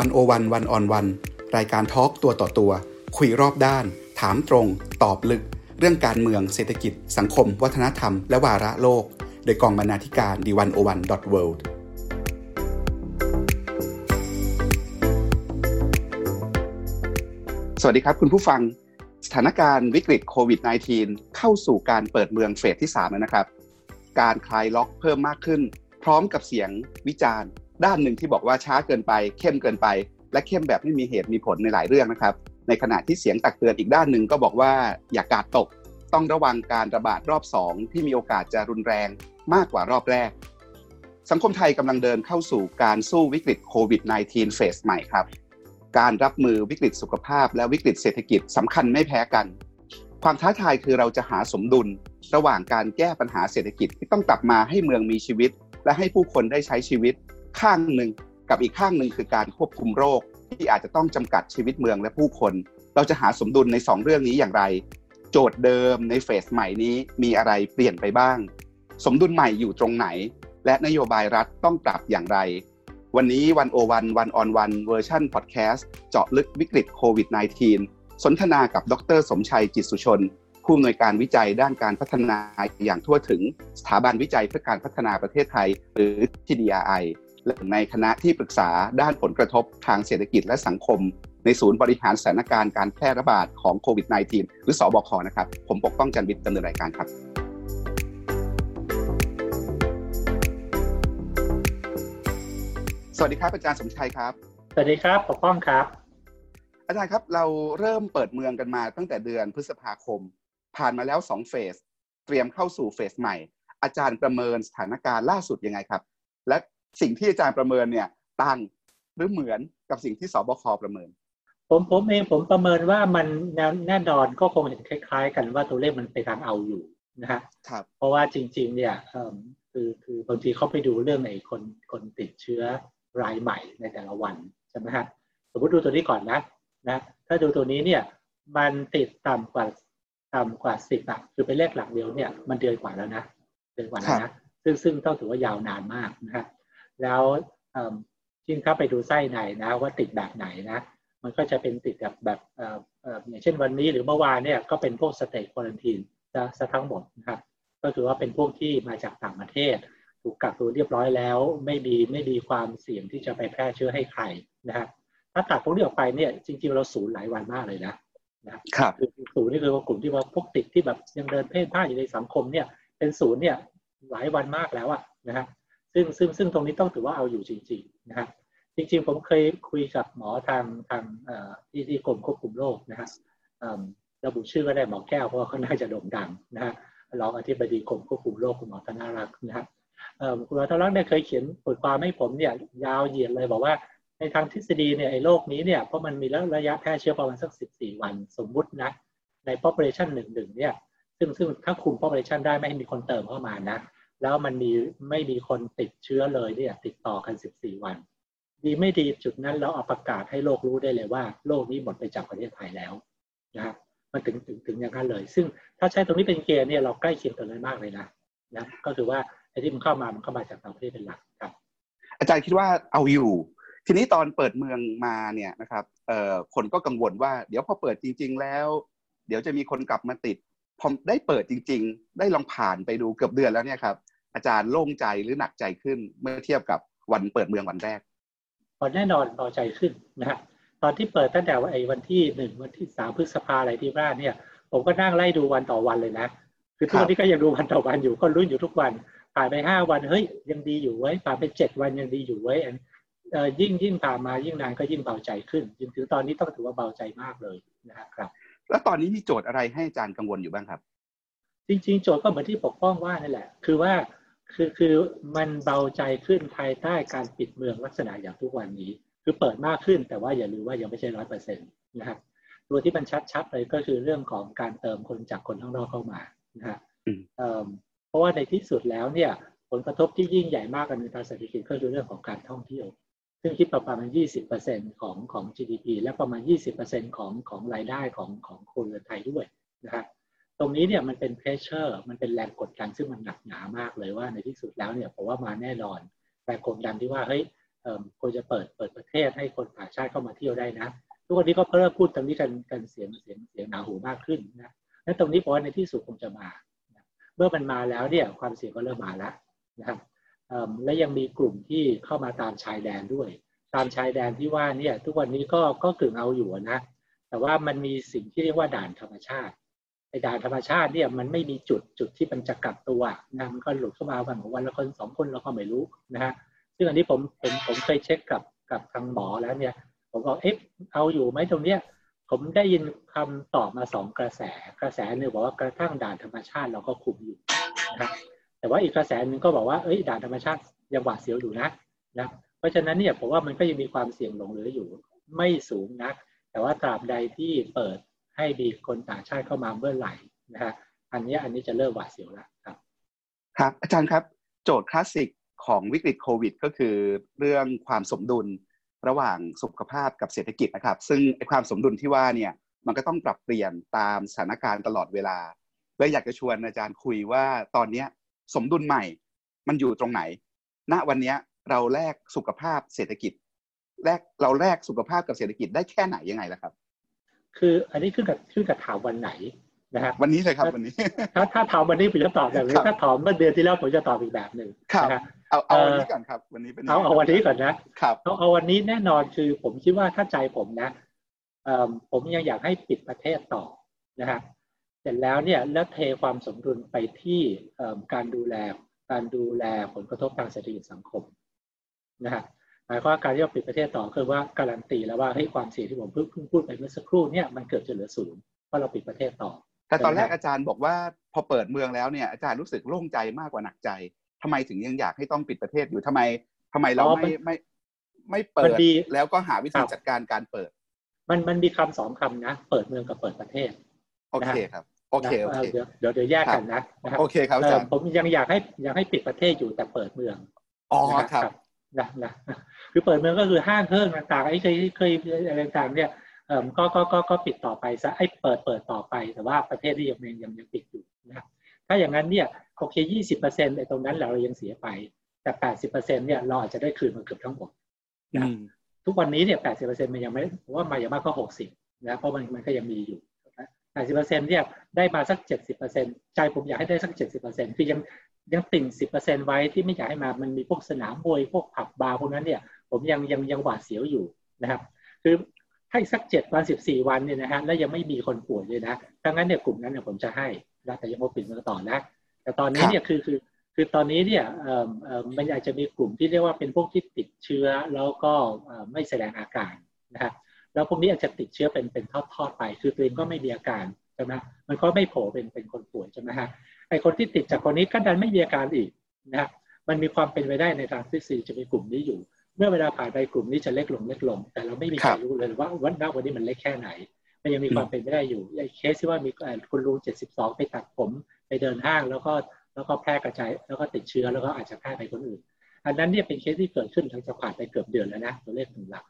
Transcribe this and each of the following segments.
วันโอวันวันออนวันรายการทอล์กตัวต่อตัว คุยรอบด้าน ถามตรง ตอบลึก เรื่องการเมืองเศรษฐกิจ สังคม วัฒนธรรม และวาระโลก โดยกองบรรณาธิการดีวันโอวันดอทเวิลด์สวัสดีครับคุณผู้ฟัง สถานการณ์วิกฤตโควิด -19 เข้าสู่การเปิดเมืองเฟสที่ 3 แล้วนะครับ การคลายล็อกเพิ่มมากขึ้น พร้อมกับเสียงวิจารณ์ ด้านหนึ่งที่บอกว่าช้าเกินไป เข้มเกินไป และเข้มแบบไม่มีเหตุมีผลในหลายเรื่องนะครับ ในขณะที่เสียงตักเตือนอีกด้านหนึ่งก็บอกว่าอย่ากาดตก ต้องระวังการระบาดรอบ 2 ที่มีโอกาสจะรุนแรงมากกว่ารอบแรก สังคมไทยกำลังเดินเข้าสู่การสู้วิกฤตโควิด -19 เฟสใหม่ครับ การรับมือวิกฤตสุขภาพ และวิกฤตเศรษฐกิจสำคัญไม่แพ้กัน ความท้าทายคือเราจะหาสมดุล ระหว่างการแก้ปัญหาเศรษฐกิจที่ต้องกลับมาให้เมืองมีชีวิต และให้ผู้คนได้ใช้ชีวิต ข้างหนึ่งกับอีกข้างหนึ่งคือการควบคุมโรค ที่อาจจะต้องจำกัดชีวิตเมืองและผู้คน เราจะหาสมดุลใน 2 เรื่องนี้อย่างไร โจทย์เดิมในเฟสใหม่นี้มีอะไรเปลี่ยนไปบ้าง สมดุลใหม่อยู่ตรงไหน และนโยบายรัฐต้องปรับอย่างไร วันนี้ One O One One on One เวอร์ชันพอดแคสต์เจาะลึกวิกฤตโควิด -19 สนทนากับดร สมชัยจิตสุชนผู้อำนวยการวิจัยด้านการพัฒนาอย่างทั่วถึง สถาบันวิจัยเพื่อการพัฒนาประเทศไทย หรือ TDRI และในคณะที่ปรึกษาด้านผลกระทบทางเศรษฐกิจและสังคม ในศูนย์บริหารสถานการณ์การแพร่ระบาดของโควิด -19 หรือสอบคนะครับ ผมปกป้องจันทร์วิทย์ดำเนินรายการครับสวัสดีครับอาจารย์สมชัยครับ สวัสดีครับปกป้องครับ อาจารย์ครับเราเริ่มเปิดเมืองกันมาตั้งแต่เดือนพฤษภาคม ผ่านมาแล้วสองเฟส เตรียมเข้าสู่เฟสใหม่ อาจารย์ประเมินสถานการณ์ล่าสุดยังไงครับ และ สิ่งที่อาจารย์ประเมินเนี่ยต่างหรือเหมือนกับสิ่งที่สบคประเมิน ผมผมเองผมประเมินว่ามันแน่นอนก็คงเห็นคล้าย ๆ กันว่าตัวเลขมันไปทางเอาอยู่นะฮะครับเพราะว่าจริง ๆ เนี่ยคือคือบางทีเขาไปดูเรื่องไอ้คนคนติดเชื้อรายใหม่ในแต่ละวันใช่ไหมฮะสมมติดูตัวนี้ก่อนนะนะถ้าดูตัวนี้เนี่ยมันติดต่ำกว่าต่ำกว่าสิบอะคือเป็นเลขหลักเดียวเนี่ยมันเดือนกว่าแล้วนะเดือนกว่าแล้วนะซึ่งซึ่งต้องถือว่ายาวนานมากนะฮะ แล้วยิ่งเข้าไปดูไส้ในนะว่าติดแบบไหนนะมันก็จะเป็นติดแบบแบบอย่างเช่นวันนี้หรือเมื่อวานเนี่ยก็เป็นพวก state quarantineจะทั้งหมดนะครับก็คือว่าเป็นพวกที่มาจากต่างประเทศ ถูกกักตัวเรียบร้อยแล้ว ไม่มีไม่มีความเสี่ยงที่จะไปแพร่เชื้อให้ใครนะครับถ้าตัดพวกนี้ออกไปเนี่ยจริงๆเราศูนย์หลายวันมากเลยนะนะครับคือศูนย์นี่คือกลุ่มที่ว่าพวกติดที่แบบยังเดินเพ่นพ่านอยู่ในสังคมเนี่ยเป็นศูนย์เนี่ยหลายวันมากแล้วอะนะฮะ ซึ่งซึ่งซึ่งตรงนี้ต้องถือว่าเอาอยู่จริงๆนะฮะจริงๆผมเคยคุยกับหมอทางทางที่ที่กรมควบคุมโรคนะฮะระบุชื่อก็ได้หมอแก้วเพราะเขาน่าจะโด่งดังนะฮะรองอธิบดีกรมควบคุมโรคคุณหมอธนารักษ์นะฮะคุณหมอธนารักษ์เนี่ยเคยเขียนบทความให้ผมเนี่ยยาวเหยียดเลยบอกว่าในทางทฤษฎีเนี่ยไอ้โรคนี้เนี่ยเพราะมันมีระยะแพร่เชื้อประมาณสัก 14 วันสมมุตินะใน population หนึ่งหนึ่งเนี่ยซึ่งซึ่งถ้าคุม population ได้ไม่ให้มีคนเติมเข้ามานะ แล้วมันมีไม่มีคนติดเชื้อเลยเนี่ยติดต่อกัน 14 วัน ดีไม่ดีจุดนั้นเราเอาประกาศให้โลกรู้ได้เลยว่า โลกนี้หมดไปจากประเทศไทยแล้วนะครับมันถึงถึงถึงอย่างนั้นเลย ซึ่งถ้าใช้ตรงนี้เป็นเกณฑ์เนี่ยเราใกล้เคียงกันเลยมากเลยนะนะก็คือว่าไอ้ที่มันเข้ามามันเข้ามาจากต่างประเทศเป็นหลักครับ อาจารย์คิดว่าเอาอยู่ ทีนี้ตอนเปิดเมืองมาเนี่ยนะครับเอ่อคนก็กังวลว่า เดี๋ยวพอเปิดจริง ๆ แล้ว เดี๋ยวจะมีคนกลับมาติด พอได้เปิดจริง ๆ ได้ลองผ่านไปดูเกือบเดือนแล้วเนี่ยครับอาจารย์โล่งใจหรือหนักใจขึ้นเมื่อเทียบกับวันเปิดเมืองวันแรกพอแน่นอนพอใจขึ้นนะฮะตอนที่เปิดตั้งแต่วันไอ้วันที่หนึ่งวันที่สามพฤษภาอะไรที่ว่านเนี่ย ผมก็นั่งไล่ดูวันต่อวันเลยนะคือทุกวันนี้ก็ยังดูวันต่อวันอยู่ก็รุ่นอยู่ทุกวันผ่านไปห้าวันเฮ้ยยังดีอยู่ไว้ผ่านไปเจ็ดวันยังดีอยู่ไว้ยิ่งยิ่งผ่านมายิ่งนานก็ยิ่งเบาใจขึ้นจนถึงตอนนี้ต้องถือว่าเบาใจมากเลยนะครับ แล้วตอนนี้มีโจทย์อะไรให้อาจารย์กังวลอยู่บ้างครับ จริง ๆ โจทย์ก็เหมือนที่ปกป้องว่านั่นแหละ คือว่าคือคือมันเบาใจขึ้นภายใต้การปิดเมืองลักษณะอย่างทุกวันนี้ คือเปิดมากขึ้นแต่ว่าอย่าลืมว่ายังไม่ใช่ร้อยเปอร์เซ็นต์นะครับตัวที่มันชัดๆเลยก็คือเรื่องของการเติมคนจากคนข้างนอกเข้ามานะฮะเพราะว่าในที่สุดแล้วเนี่ยผลกระทบที่ยิ่งใหญ่มากกันในทางเศรษฐกิจก็คือเรื่องของการท่องเที่ยว ซึ่งคิดประมาณ 20%ของของ GDP และประมาณ 20%ของของรายได้ของของคนไทยด้วยนะครับตรงนี้เนี่ยมันเป็นเพรสเชอร์มันเป็นแรงกดดันซึ่งมันหนักหนามากเลยว่าในที่สุดแล้วเนี่ยผมว่ามาแน่นอนแรงกดดันที่ว่าเฮ้ยควรจะเปิดเปิดประเทศให้คนต่างชาติเข้ามาเที่ยวได้นะ ทุกวันนี้ก็เริ่มพูดตรงนี้กันกันเสียงเสียงเสียงหนาหูมากขึ้นนะนั้นตรงนี้ผมว่าในที่สุดคงจะมา เมื่อมันมาแล้วเนี่ยความเสี่ยงก็เริ่มมาแล้วนะครับ และยังมีกลุ่มที่เข้ามาตามชายแดนด้วย ตามชายแดนที่ว่าเนี่ยทุกวันนี้ก็ก็กึ่งเอาอยู่นะ แต่ว่ามันมีสิ่งที่เรียกว่าด่านธรรมชาติไอ้ด่านธรรมชาติเนี่ยมันไม่มีจุดจุดที่มันจะกักตัวนะมันก็หลุดเข้ามาวันของวันละคนสองคนเราก็ไม่รู้นะฮะซึ่งอันนี้ผมผมผมเคยเช็คกับกับทางหมอแล้วเนี่ย ผมบอกเอ๊ะเอาอยู่ไหมตรงเนี้ยผมได้ยินคำตอบมาสองกระแสกระแสหนึ่งบอกว่ากระทั่งด่านธรรมชาติเราก็คุมอยู่นะครับ แต่ว่าอีกกระแสหนึ่งก็บอกว่าเอ้ยด่านธรรมชาติยังหวาดเสียวอยู่นะนะเพราะฉะนั้นเนี่ยผมว่ามันก็ยังมีความเสี่ยงหลงเหลืออยู่ไม่สูงนัก แต่ว่าตราบใดที่เปิดให้มีคนต่างชาติเข้ามาเมื่อไหร่นะฮะอันนี้อันนี้จะเริ่มหวาดเสียวแล้วครับ ครับ อาจารย์ครับ โจทย์คลาสสิกของวิกฤตโควิด ก็คือเรื่องความสมดุลระหว่างสุขภาพกับเศรษฐกิจนะครับ ซึ่งความสมดุลที่ว่าเนี่ยมันก็ต้องปรับเปลี่ยนตามสถานการณ์ตลอดเวลาเลยอยากจะชวนอาจารย์คุยว่าตอนนี้ สมดุลใหม่ มันอยู่ตรงไหน ณวันนี้เราแลกสุขภาพเศรษฐกิจแลกเราแลกสุขภาพกับเศรษฐกิจได้แค่ไหนยังไงล่ะครับ คืออันนี้ขึ้นกับขึ้นกับถามวันไหนนะครับวันนี้เลยครับวันนี้ ถ้าถ้าถามวันนี้ผมจะตอบแบบนี้ถ้าถามเมื่อเดือนที่แล้วผมจะตอบอีกแบบหนึ่งครับเอาเอาวันนี้ก่อนครับ วันนี้เป็นเอาเอาวันนี้ก่อนนะครับเอาเอาวันนี้แน่นอนคือผมคิดว่าถ้าใจผมนะผมยังอยากให้ปิดประเทศต่อนะครับเส ร็จแล้วเนี่ยแล้วเทความสมดุลไปที่การดูแลการดูแลผลกระทบทางเศรษฐกิจสังคมนะฮะหมายความว่าการที่เราปิดประเทศต่อคือว่าการันตีแล้วว่าให้ความเสี่ยงที่ผมเพิ่งพูดไปเมื่อสักครู่เนี่ยมันเกิดจะเหลือศูนย์เพราะเราปิดประเทศต่อ แต่ตอนแรกอาจารย์บอกว่าพอเปิดเมืองแล้วเนี่ยอาจารย์รู้สึกโล่งใจมากกว่าหนักใจทำไมถึงยังอยากให้ต้องปิดประเทศอยู่ทำไมทำไมเราไม่ไม่ไม่เปิดแล้วก็หาวิธีจัดการการเปิด มันมันมีคำสองคำนะ เปิดเมืองกับเปิดประเทศโอเคครับ โอเคโอเคเดี๋ยวเดี๋ยวเดี๋ยวแยกกันนะโอเคครับอาจารย์ผมยังอยากให้ยังให้ปิดประเทศอยู่แต่เปิดเมืองอ๋อครับนะนะคือเปิดเมืองก็คือห้างเครื่องต่างๆไอ้เคยเคยอะไรต่างเนี่ยเอ่อก็ก็ก็ก็ปิดต่อไปซะไอ้เปิดเปิดต่อไป แต่ว่าประเทศที่ยังยังยังปิดอยู่นะครับถ้าอย่างนั้นเนี่ยโอเคยี่สิบเปอร์เซ็นต์ไอ้ตรงนั้นเรายังเสียไปแต่แปดสิบเปอร์เซ็นต์เนี่ยเราอาจจะได้คืนมาเกือบทั้งหมดนะทุกวันนี้เนี่ยแปดสิบเปอร์เซ็นต์มันยังไม่ว่ามาอย่างมากก็หกสิบนะเพราะมันมันก็ยังมีอยู่ แปดสิบเปอร์เซ็นต์เนี่ยได้มาสักเจ็ดสิบเปอร์เซ็นต์ใจผมอยากให้ได้สักเจ็ดสิบเปอร์เซ็นต์คือยังยังติ่งสิบเปอร์เซ็นต์ไว้ที่ไม่อยากให้มามันมีพวกสนามมวยพวกผับบาร์พวกนั้นเนี่ยผมยังยังยังหวาดเสียวอยู่นะครับ คือให้สักเจ็ดวันสิบสี่วันเนี่ยนะฮะแล้วยังไม่มีคนป่วยเลยนะดังนั้นเนี่ยกลุ่มนั้นเนี่ยผมจะให้นะแต่ยังไม่ปิดมาต่อนะแต่ตอนนี้เนี่ยคือคือคือตอนนี้เนี่ยเอ่อเอ่อมันอาจจะมีกลุ่มที่เรียกว่าเป็นพวกที่ติดเชื้อแล้วก็ไม่แสดงอาการนะครับ แล้วพวกนี้อาจจะติดเชื้อเป็นเป็นทอดๆไป คือตัวเองก็ไม่มีอาการใช่ไหมมันก็ไม่โผล่เป็นเป็นคนป่วยใช่ไหมฮะไอคนที่ติดจากคนนี้ก็ดันไม่มีอาการอีกนะมันมีความเป็นไปได้ในทางทฤษฎีจะมีกลุ่มนี้อยู่ เมื่อเวลาผ่านไปกลุ่มนี้จะเล็กลงเล็กลง แต่เราไม่มีใครรู้เลยว่าวันน้าวันนี้มันเล็กแค่ไหน มันยังมีความเป็นไปได้อยู่ไอ้เคสที่ว่ามีคุณลุงเจ็ดสิบสองไปตัดผมไปเดินห้างแล้วก็แล้วก็แพร่กระจายแล้วก็ติดเชื้อแล้วก็อาจจะแพร่ไปคนอื่น อันนั้นเนี่ยเป็นเคสที่เกิดขึ้นตั้งแต่ผ่านไปเกือบเดือนแล้วนะตัวเลขถึงหลัก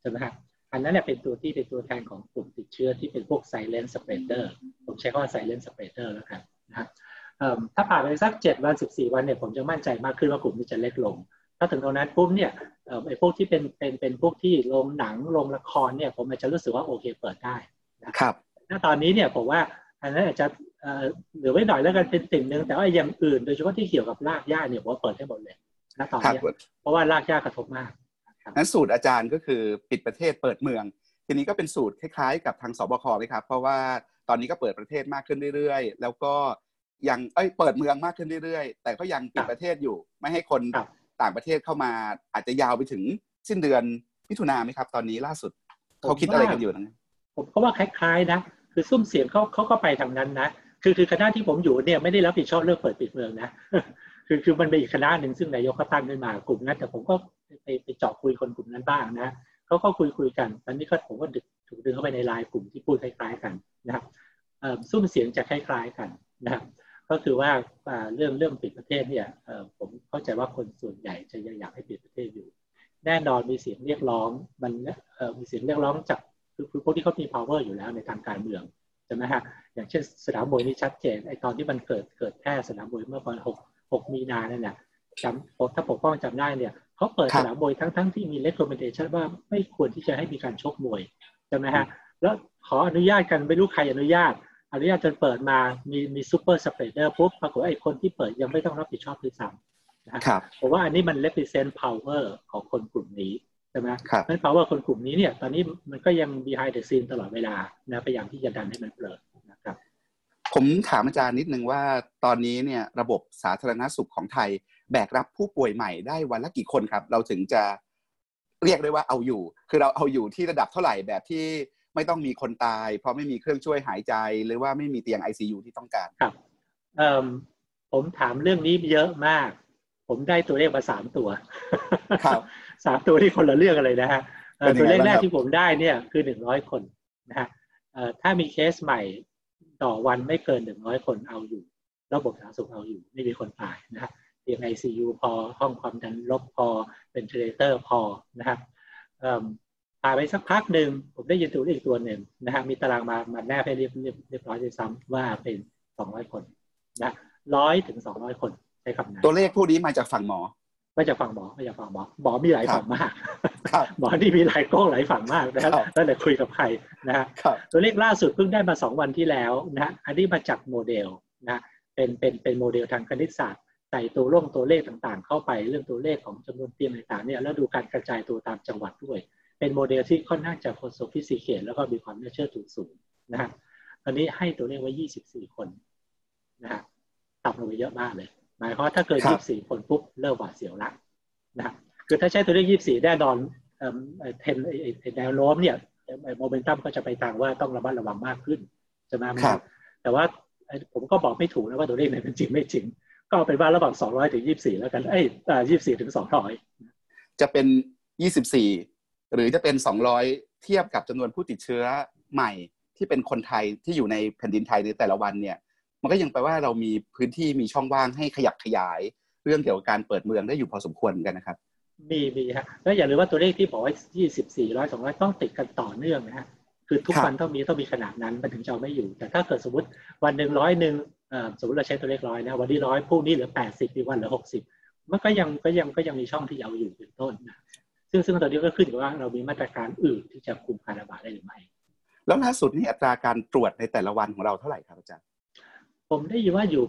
ใช่ไหมครับ อันนั้นเนี่ยเป็นตัวที่เป็นตัวแทนของกลุ่มติดเชื้อที่เป็นพวก silent spreader ผมใช้คำว่า silent spreader แล้วกันนะครับถ้าผ่านไปสักเจ็ดวันสิบสี่วันเนี่ยผมจะมั่นใจมากขึ้นว่ากลุ่มนี้จะเล็กลง ถ้าถึงตรงนั้นปุ๊บเนี่ยไอ้พวกที่เป็นเป็นเป็นพวกที่ลงหนังลงละครเนี่ยผมอาจจะรู้สึกว่าโอเคเปิดได้นะครับถ้าตอนนี้เนี่ยผมว่าอันนั้นอาจจะเหลือไว้หน่อยแล้วกันเป็นติ่งนึงแต่ว่าอย่างอื่นโดยเฉพาะที่เกี่ยวกับรากหญ้าเนี่ยผมว่าเปิดให้หมดเลยณตอนนี้เพราะว่ารากหญ้ากระทบมาก นั้นสูตรอาจารย์ก็คือปิดประเทศเปิดเมือง ทีนี้ก็เป็นสูตรคล้ายๆ กับทางสบคไหมครับ เพราะว่าตอนนี้ก็เปิดประเทศมากขึ้นเรื่อยๆ แล้วก็ยังเอ้ยเปิดเมืองมากขึ้นเรื่อยๆ แต่ก็ยังปิดประเทศอยู่ ไม่ให้คนต่างประเทศเข้ามา อาจจะยาวไปถึงสิ้นเดือนมิถุนาไหมครับ ตอนนี้ล่าสุดเขาคิดอะไรกันอยู่นะผมก็ว่าคล้ายๆนะคือซุ้มเสียงเขาเขาก็ไปทางนั้นนะคือคือคณะที่ผมอยู่เนี่ยไม่ได้รับผิดชอบเรื่องเปิดปิดเมืองนะคือคือมันเป็นอีกคณะหนึ่งซึ่งนายกเขาตั้งขึ้นมากลุ่มนั้นแต่ผมก็ ไปไปเจาะคุยคนกลุ่มนั้นบ้างนะเขาก็คุยคุยกันตอนนี้ก็ผมก็ดึกถูกดึงเข้าไปในไลน์กลุ่มที่พูดคล้ายๆกันนะครับซุ้มเสียงจะคล้ายๆกันนะครับก็คือว่าเรื่องเรื่องปิดประเทศเนี่ยผมเข้าใจว่าคนส่วนใหญ่จะยังอยากให้ปิดประเทศอยู่ แน่นอนมีเสียงเรียกร้องมันมีเสียงเรียกร้องจากคือพวกที่เขามี power อยู่แล้วในทางการเมืองใช่ไหมฮะอย่างเช่นสนามมวยนี่ชัดเจนไอตอนที่มันเกิดเกิดแพร่สนามมวยเมื่อประมาณหกหกมีนาเนี่ยจำถ้าปกป้องจำได้เนี่ย เขเขาเปิดสนามมวยทั้งทั้งที่มี recommendation ว่าไม่ควรที่จะให้มีการชกมวยใช่ไหมฮะแล้วขออนุญาตกันไม่รู้ใครอนุญาต อนุญาตจนเปิดมามีมี super spreader ปุ๊บปรากฏไอ้คนที่เปิดยังไม่ต้องรับผิดชอบด้วยซ้ำนะครับผมว่าอันนี้มัน represent power ของคนกลุ่มนี้ใช่ไหมครับนั้น power คนกลุ่มนี้เนี่ยตอนนี้มันก็ยัง behind the scene ตลอดเวลานะพยายามที่จะดันให้มันเปิดนะครับผมถามอาจารย์นิดนึงว่าตอนนี้เนี่ยระบบสาธารณสุขของไทย แบกรับผู้ป่วยใหม่ได้วันละกี่คนครับ เราถึงจะเรียกได้ว่าเอาอยู่ คือเราเอาอยู่ที่ระดับเท่าไหร่แบบที่ไม่ต้องมีคนตาย เพราะไม่มีเครื่องช่วยหายใจ หรือว่าไม่มีเตียง ICU ที่ต้องการครับผมถามเรื่องนี้เยอะมาก ผมได้ตัวเลขมาสามตัวครับสามตัวที่คนละเรื่องอะไรนะฮะตัวเลขแรกที่ผมได้เนี่ยคือหนึ่งร้อยคนนะฮะถ้ามีเคสใหม่ต่อวันไม่เกินหนึ่งร้อยคนเอาอยู่ ระบบสาธารณสุขเอาอยู่ไม่มีคนตายนะฮะ เตียงไอซียูพอ ห้องความดันลบพอ ventilator พอนะครับผ่านไปสักพักหนึ่งผมได้ยินตัวเลขอีกตัวหนึ่งนะฮะมีตารางมามาแนบให้เรียบเรียบเรียบร้อยด้วยซ้ำว่าเป็นสองร้อยคนนะร้อยถึงสองร้อยคนใช้คำนั้นตัวเลขพวกนี้มาจากฝั่งหมอมาจากฝั่งหมอมาจากฝั่งหมอหมอมีหลายฝั่งมากหมอที่มีหลายกล้องหลายฝั่งมากนะครับตั้งแต่คุยกับใครนะฮะตัวเลขล่าสุดเพิ่งได้มาสองวันที่แล้วนะอันนี้มาจากโมเดลนะเป็นเป็นเป็นโมเดลทางคณิตศาสตร์ ใส่ตัวร่องตัวเลขต่างๆ เข้าไปเรื่องตัวเลขของจำนวนเตียงต่างๆเนี่ยแล้วดูการกระจายตัวตามจังหวัดด้วย เป็นโมเดลที่ค่อนข้างจะ sophisticated แล้วก็มีความน่าเชื่อถือสูงนะฮะอันนี้ให้ตัวเลขไว้ 24 คนนะฮะต่ำลงไปเยอะมากเลย หมายความว่าถ้าเกิน 24 คนปุ๊บเริ่มหวาดเสียวละนะคือถ้าใช้ตัวเลข 24 แน่นอนเทนแนวโน้มเนี่ยโมเมนตัมก็จะไปทางว่าต้องระมัดระวังมากขึ้นใช่ไหมครับแต่ว่าผมก็บอกไม่ถูกนะว่าตัวเลขไหนเป็นจริงไม่จริง ก็เป็นว่าระหว่างสองร้อยถึงยี่สี่แล้วกันเอ้ยยี่สี่ถึงสองร้อยจะเป็นยี่สิบสี่หรือจะเป็นสองร้อยเทียบกับจำนวนผู้ติดเชื้อใหม่ที่เป็นคนไทยที่อยู่ในแผ่นดินไทยในแต่ละวันเนี่ย มันก็ยังแปลว่าเรามีพื้นที่มีช่องว่างให้ขยับขยาย เรื่องเกี่ยวกับการเปิดเมืองได้อยู่พอสมควรกันนะครับ มีมีฮะแล้วอย่าลืมว่าตัวเลขที่บอกว่ายี่สิบสี่ร้อยสองร้อยต้องติดกันต่อเนื่องนะฮะคือทุกวันต้องมีต้องมีขนาดนั้นมันถึงจะไม่อยู่ แต่ถ้าเกิดสมมติวันหนึ่งร้อยหนึ่ง สมมติเราใช้ตัวเลขร้อยนะวันที่ร้อยพรุ่งนี้เหลือแปดสิบอีกวันเหลือหกสิบมันก็ยังก็ยังก็ยังมีช่องที่ยาวอยู่เป็นต้นนะซึ่งซึ่งตอนนี้ก็ขึ้นอยู่ว่าเรามีมาตรการอื่นที่จะคุมการระบาดได้หรือไม่ แล้วล่าสุดนี่อัตราการตรวจในแต่ละวันของเราเท่าไหร่ครับอาจารย์ผมได้ยินว่าอยู่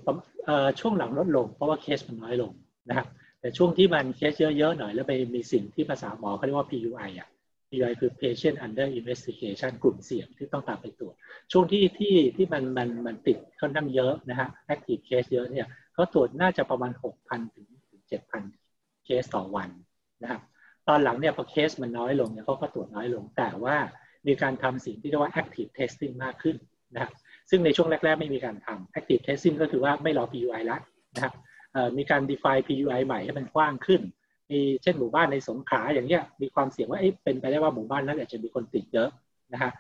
ช่วงหลังลดลง เพราะว่าเคสมันน้อยลงนะครับแต่ช่วงที่มันเคสเยอะๆหน่อยแล้วไปมีสิ่งที่ภาษาหมอเขาเรียกว่า PUI อะ PI คือ patient under investigation กลุ่มเสี่ยงที่ต้องตามไปตรวจ ช่วงที่ที่ที่มันมันมันติดค่อนข้างเยอะนะฮะ active case เยอะเนี่ยเขาตรวจน่าจะประมาณ 6,000 ถึง 7,000 เคสต่อวันนะครับตอนหลังเนี่ยพอเคสมันน้อยลงเนี่ยเขาก็ตรวจน้อยลง แต่ว่ามีการทำสิ่งที่เรียกว่า active testing มากขึ้นนะครับซึ่งในช่วงแรก ๆ ไม่มีการทำ active testing ก็คือว่าไม่รอ PUI ล้วนะครับมีการ define PUI ใหม่ให้มันกว้างขึ้น มีเช่นหมู่บ้านในสงขลาอย่างเงี้ยมีความเสี่ยงว่าเป็นไปได้ว่าหมู่บ้านนั้นอาจจะมีคนติดเยอะนะฮะ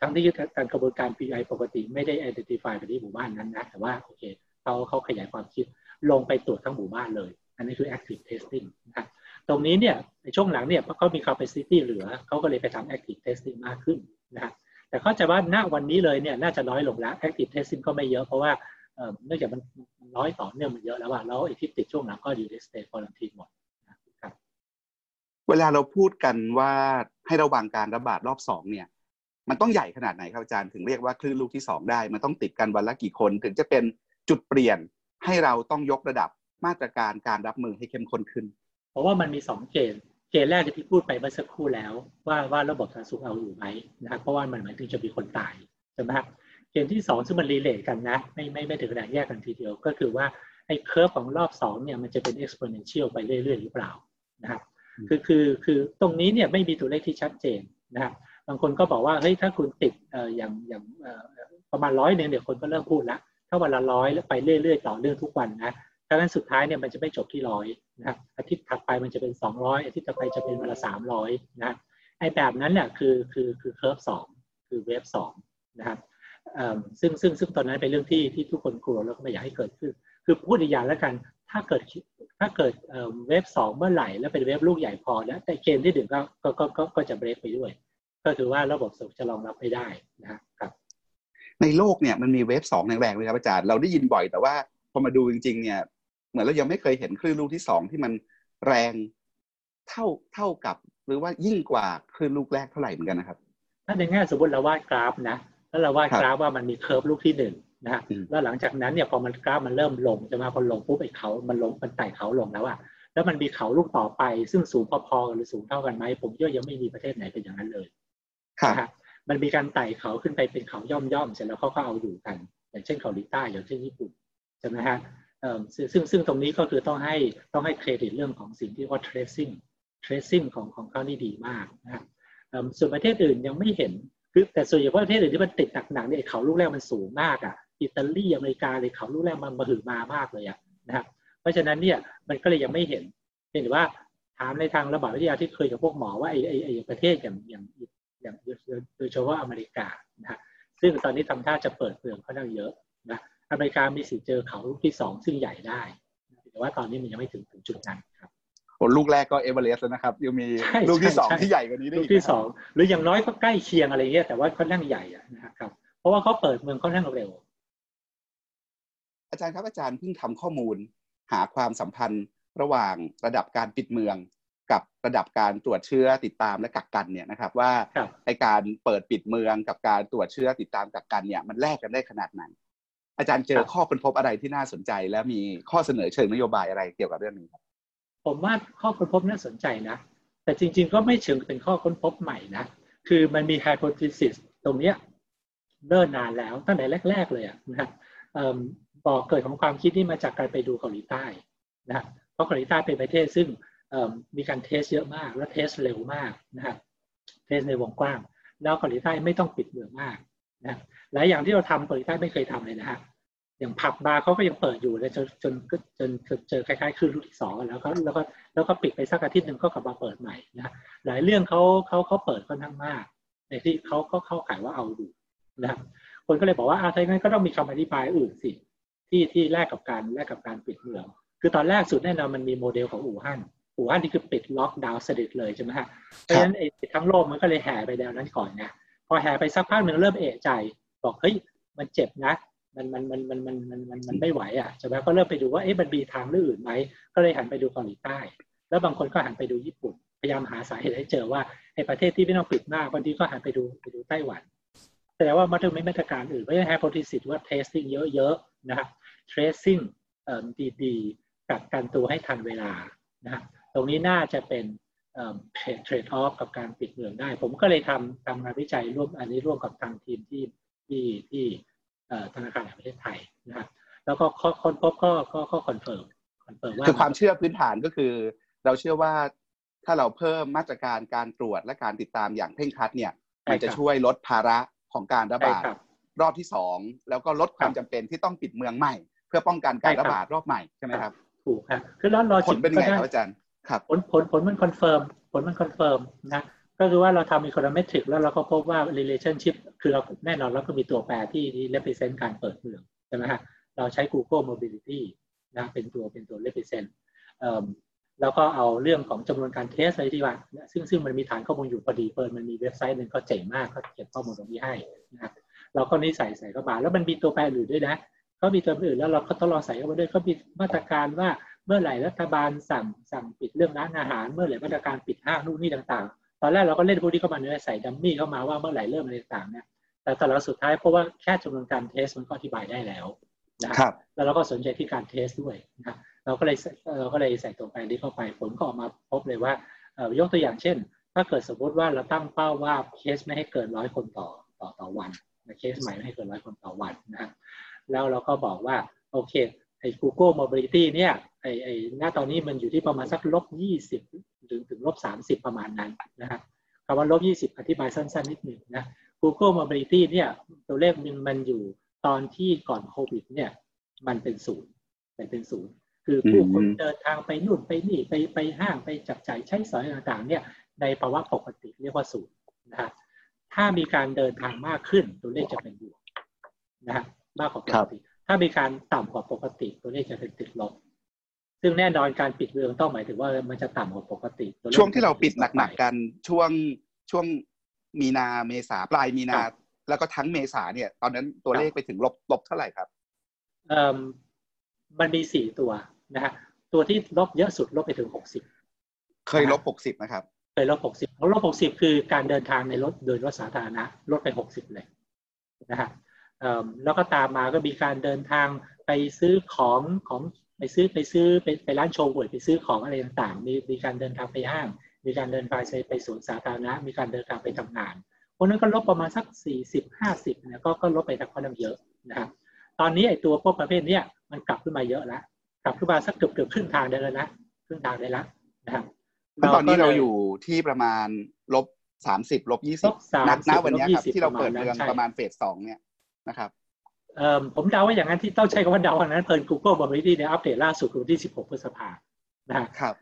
ทั้งที่การกระบวนการ PI ปกติไม่ได้ identify ไปที่หมู่บ้านนั้นนะแต่ว่าโอเคเขาเขาขยายความคิดลงไปตรวจทั้งหมู่บ้านเลย อันนี้คือ active testing นะตรงนี้เนี่ยในช่วงหลังเนี่ยเพราะเขามี capacity เหลือเขาก็เลยไปทำ active testing มากขึ้นนะฮะแต่เข้าใจว่าณวันนี้เลยเนี่ยน่าจะน้อยลงแล้ว active testing ก็ไม่เยอะเพราะว่าเนื่องจากมันน้อยต่อเนื่องมันเยอะแล้วว่าแล้วไอ้ที่ติดช่วงหลังก็อยู่ในสเตจควอลันทีหมด เวลาเราพูดกันว่าให้ระวังการระบาดรอบสองเนี่ย มันต้องใหญ่ขนาดไหนครับอาจารย์ถึงเรียกว่าคลื่นลูกที่สองได้ มันต้องติดกันวันละกี่คน ถึงจะเป็นจุดเปลี่ยนให้เราต้องยกระดับมาตรการการรับมือให้เข้มข้นขึ้น เพราะว่ามันมีสองเกณฑ์เกณฑ์แรกที่พูดไปเมื่อสักครู่แล้ว ว่าว่าระบบสาธารณสุขเอาอยู่ไหมนะครับเพราะว่ามันหมายถึงจะมีคนตายใช่ไหมครับเกณฑ์ที่สองซึ่งมัน relate กันนะไม่ไม่ไม่ถึงขนาดแยกกันทีเดียว ก็คือว่าไอ้ curve ของรอบสองเนี่ยมันจะเป็น exponential ไปเรื่อยๆ หรือเปล่านะครับ คือคือคือตรงนี้เนี่ยไม่มีตัวเลขที่ชัดเจนนะครับบางคนก็บอกว่าเฮ้ยถ้าคุณติดเอ่ออย่างอย่างประมาณร้อยหนึ่งเดี๋ยวคนก็เริ่มพูดละถ้าวันละร้อยแล้วไปเรื่อยๆ ต่อเนื่องทุกวันนะดังนั้นสุดท้ายเนี่ยมันจะไม่จบที่ร้อยนะครับอาทิตย์ถัดไปมันจะเป็น 200 อาทิตย์ต่อไปจะเป็นวันละ300นะไอแบบนั้นเนี่ยคือคือคือเคอร์ฟสองคือเวฟสองนะครับซึ่งซึ่งซึ่งตอนนั้นเป็นเรื่องที่ที่ทุกคนกลัวแล้วก็ไม่อยากให้เกิดขึ้น คือพูดอีกอย่างแล้วกัน ถ้าเกิดถ้าเกิดเวฟสองเมื่อไหร่แล้วเป็นเวฟลูกใหญ่พอแล้วแต่เกณฑ์ที่หนึ่งก็ก็ก็ก็จะเบรกไปด้วย ก็คือว่าระบบสุขจะรองรับไม่ได้นะครับ ในโลกเนี่ยมันมีเวฟสองแรงๆเลยครับอาจารย์เราได้ยินบ่อยแต่ว่าพอมาดูจริง ๆ เนี่ยเหมือนเรายังไม่เคยเห็นคลื่นลูกที่สองที่มันแรงเท่าเท่ากับ หรือว่ายิ่งกว่าคลื่นลูกแรกเท่าไหร่เหมือนกันนะครับ ถ้าในแง่สมมติเราวาดกราฟนะแล้วเราวาดกราฟว่ามันมีเคอร์ฟลูกที่หนึ่ง นะฮะแล้วหลังจากนั้นเนี่ยพอมันกราฟมันเริ่มลงจะมาพอลงปุ๊บไอ้เขามันลงมันไต่เขาลงแล้วอะแล้วมันมีเขาลูกต่อไป ซึ่งสูงพอๆหรือสูงเท่ากันไหมผมเชื่อยังไม่มีประเทศไหนเป็นอย่างนั้นเลยครับมันมีการไต่เขาขึ้นไปเป็นเขาย่อมย่อมเสร็จแล้วเขาก็เอาอยู่กัน อย่างเช่นเกาหลีใต้อย่างเช่นญี่ปุ่นใช่ไหมฮะซึ่งซึ่งตรงนี้ก็คือต้องให้ต้องให้เครดิตเรื่องของสิ่งที่ว่า tracing tracing ของของเขานี่ดีมากนะครับส่วนประเทศอื่นยังไม่เห็นคือแต่ส่วนใหญ่ประเทศอื่นที่มันติดหนักๆเนี่ยเขาลูกแรกมันสูงมากอะ อิตาลีอเมริกาเลยเขาลูกแรกมันมาหือมามากเลยอะนะครับ เพราะฉะนั้นเนี่ยมันก็เลยยังไม่เห็นเห็นว่าถามในทางระบาดวิทยาที่เคยกับพวกหมอว่าไอ้ไอ้ไอ้ประเทศอย่างอย่างอย่างโดยเฉพาะอเมริกานะฮะซึ่งตอนนี้ทำท่าจะเปิดเปลืองค่อนข้างเยอะนะอเมริกามีสิทธิ์เจอเขาลูกที่สองซึ่งใหญ่ได้แต่ว่าตอนนี้มันยังไม่ถึงถึงจุดนั้นครับผลลูกแรกก็เอเวอเรสต์แล้วนะครับยังมีลูกที่สองที่ใหญ่กว่านี้ได้ลูกที่สองหรืออย่างน้อยก็ใกล้เคียงอะไรเงี้ยแต่ว่าค่อนข้างใหญ่นะครับ เพราะว่าเขาเปิดเมืองค่อนข้างเร็ว อาจารย์ครับอาจารย์เพิ่งทำข้อมูล หาความสัมพันธ์ระหว่างระดับการปิดเมือง กับระดับการตรวจเชื้อติดตามและกักกันเนี่ยนะครับ ว่าในการเปิดปิดเมืองกับการตรวจเชื้อติดตามกักกันเนี่ยมันแลกกันได้ขนาดไหนอาจารย์เจอข้อค้นพบอะไรที่น่าสนใจ และมีข้อเสนอเชิงนโยบายอะไรเกี่ยวกับเรื่องนี้ครับผมว่าข้อค้นพบน่าสนใจนะ แต่จริง ๆ ก็ไม่เชิงเป็นข้อค้นพบใหม่นะ คือมันมีไฮโพทีซิสตรงเนี้ยเนิ่นนานแล้วตั้งแต่แรก ๆ เลยอะนะ บอเกิดของความคิดนี่มาจากการไปดูเกาหลีใต้นะเพราะเกาหลีใต้เป็นประเทศซึ่งมีการเทสเยอะมากและเทสเร็วมากนะครับเทสในวงกว้าง แล้วเกาหลีใต้ไม่ต้องปิดเมืองมากนะหลายอย่างที่เราทำเกาหลีใต้ไม่เคยทำเลยนะฮะอย่างผับบาร์เขาก็ยังเปิดอยู่เลยจนจนจนจนเจอคล้ายๆคลื่นลูกที่สองแล้วก็แล้วก็แล้วก็ปิดไปสักอาทิตย์หนึ่งก็กลับมาเปิดใหม่นะหลายเรื่องเขาเขาเขาเปิดค่อนข้างมาก ในที่เขาก็เข้าขายว่าเอาอยู่นะครับคนก็เลยบอกว่าอาถ้างั้นก็ต้องมีคำอธิบายอื่นสิ ที่ที่แลกกับการแลกกับการปิดเมือง คือตอนแรกสุดแน่นอนมันมีโมเดลของอู่ฮั่นอู่ฮั่นที่คือปิดล็อกดาวน์สนิทเลยใช่ไหมฮะเพราะฉะนั้นไอ้ทั้งโลกมันก็เลยแห่ไปแนวนั้นก่อนไงพอแห่ไปสักพักหนึ่งเริ่มเอะใจ บอกเฮ้ยมันเจ็บนะมันมันมันมันมันมันมันมันไม่ไหวอะใช่ไหมก็เริ่มไปดูว่าเอ๊ะมันมีทางเลือกอื่นไหมก็เลยหันไปดูเกาหลีใต้ แล้วบางคนก็หันไปดูญี่ปุ่นพยายามหาสาเหตุให้เจอว่าไอ้ประเทศที่ไม่ต้องปิดมากบางทีก็หันไปดูไปดูไต้หวันแต่ว่ามันถึงไม่มาตรการอื่นเพราะฉะนั้นไฮโพทีซิสว่า testing เยอะๆ นะครับ tracing เอ่อดีๆกักกันตัวให้ทันเวลานะตรงนี้น่าจะเป็นเทรดออฟกับการปิดเมืองได้ ผมก็เลยทำทำงานวิจัยร่วมอันนี้ร่วมกับทางทีมที่ที่ที่ธนาคารแห่งประเทศไทยนะครับแล้วก็ค้นพบก็ก็ก็ confirm confirm ว่าคือความเชื่อพื้นฐานก็คือ เราเชื่อว่าถ้าเราเพิ่มมาตรการการตรวจและการติดตามอย่างเคร่งครัดเนี่ยมันจะช่วยลดภาระของการระบาด รอบที่สองแล้วก็ลดความจำเป็นที่ต้องปิดเมืองใหม่ เพื่อป้องกันการระบาดรอบใหม่ใช่ไหมครับ ถูกครับคือแล้วรอผลเป็นยังไงครับอาจารย์ครับผลผลผลมัน confirm ผลมัน confirm นะก็คือว่าเราทำ econometric แล้วเราก็พบว่า relationship คือเราแน่นอนเราก็มีตัวแปรที่ที่ represent การเปิดเมืองใช่ไหมฮะเราใช้ Google Mobility นะเป็นตัวเป็นตัว represent แล้วก็เอาเรื่องของจำนวนการเทสอะไรที่ว่า ซึ่งซึ่งมันมีฐานข้อมูลอยู่พอดีเปิดมันมีเว็บไซต์หนึ่งก็เจ๋งมากเขาเก็บข้อมูลตรงนี้ให้นะครับ เราก็นี่ใส่ใส่เข้ามาแล้วมันมีตัวแปรอื่นด้วยนะเขามีตัวแปรอื่นแล้วเราก็ต้องลองใส่เข้ามาด้วยเขามีมาตรการว่าเมื่อไหร่รัฐบาลสั่งสั่งปิดเรื่องร้านอาหาร เมื่อไหร่มาตรการปิดห้างนู่นนี่ต่างๆ ตอนแรกเราก็เล่นพวกนี้เข้ามาเนื้อใส่ดัมมี่เข้ามาว่าเมื่อไหร่เริ่มอะไรต่างเนี่ยแต่ตอนหลังสุดท้ายเพราะว่าแค่จำนวนการเทสมันก็อธิบายได้แล้วนะครับแล้วเราก็สนใจที่การเทสด้วยนะเราก็เลยเราก็เลยใส่ตัวแปรนี้เข้าไปผลก็ออกมาพบเลยว่ายกตัวอย่างเช่น ถ้าเกิดสมมติว่าเราตั้งเป้าว่าเคสไม่ให้เกินร้อยคนต่อต่อต่อวัน เคสใหม่ไม่ให้เกินร้อยคนต่อวันนะแล้วเราก็บอกว่าโอเคไอ้ Google Mobility เนี่ยไอ้ไอ้หน้าตอนนี้มันอยู่ที่ประมาณสักลบยี่สิบถึงถึงลบสามสิบประมาณนั้นนะครับคำว่าลบยี่สิบอธิบายสั้นๆ นิดหนึ่งนะ Google Mobility เนี่ยตัวเลขมันมันอยู่ตอนที่ก่อนโควิดเนี่ยมันเป็นศูนย์เป็นศูนย์คือผู้คนเดินทางไปนู่นไปนี่ไปไปห้างไปจับจ่ายใช้สอยต่างๆเนี่ยในภาวะปกติเรียกว่าศูนย์นะฮะ ถ้ามีการเดินทางมากขึ้นตัวเลขจะเป็นบวกนะฮะมากกว่าปกติ ถ้ามีการต่ำกว่าปกติตัวเลขจะเป็นติดลบ ซึ่งแน่นอนการปิดเมืองต้องหมายถึงว่ามันจะต่ำกว่าปกติ ช่วงที่เราปิดหนักๆกันช่วงช่วงมีนาเมษาปลายมีนา แล้วก็ทั้งเมษาเนี่ย ตอนนั้นตัวเลขไปถึงลบลบเท่าไหร่ครับเอ่อมันมีสี่ตัวนะฮะตัวที่ลบเยอะสุดลบไปถึงหกสิบเคยลบหกสิบนะครับ เคยลบหกสิบลบหกสิบคือการเดินทางในรถโดยรถสาธารณะลดไปหกสิบเลยนะฮะแล้วก็ตามมาก็มีการเดินทางไปซื้อของของไปซื้อไปซื้อไปไปร้านโชว์หวยไปซื้อของอะไรต่างๆ มีมีการเดินทางไปห้าง มีการเดินทางไปไปสวนสาธารณะ มีการเดินทางไปทำงานพวกนั้นก็ลบประมาณสักสี่สิบห้าสิบเนี่ยก็ก็ลบไปทักค่อนข้างเยอะนะครับตอนนี้ไอ้ตัวพวกประเภทเนี้ยมันกลับขึ้นมาเยอะแล้วกลับขึ้นมาสักเกือบเกือบครึ่งทางได้แล้วนะครึ่งทางได้แล้วนะครับ ตอนนี้เราอยู่ที่ประมาณลบสามสิบลบยี่สิบนักณวันนี้ครับที่เราเปิดเมืองประมาณเฟสสองเนี่ยนะครับผมเดาว่าอย่างนั้นที่ต้องใช้คำว่าเดาอันนั้นเพลิน Google บอกว่าที่ในอัปเดตล่าสุดคือวันที่ 16 พฤษภานะครับ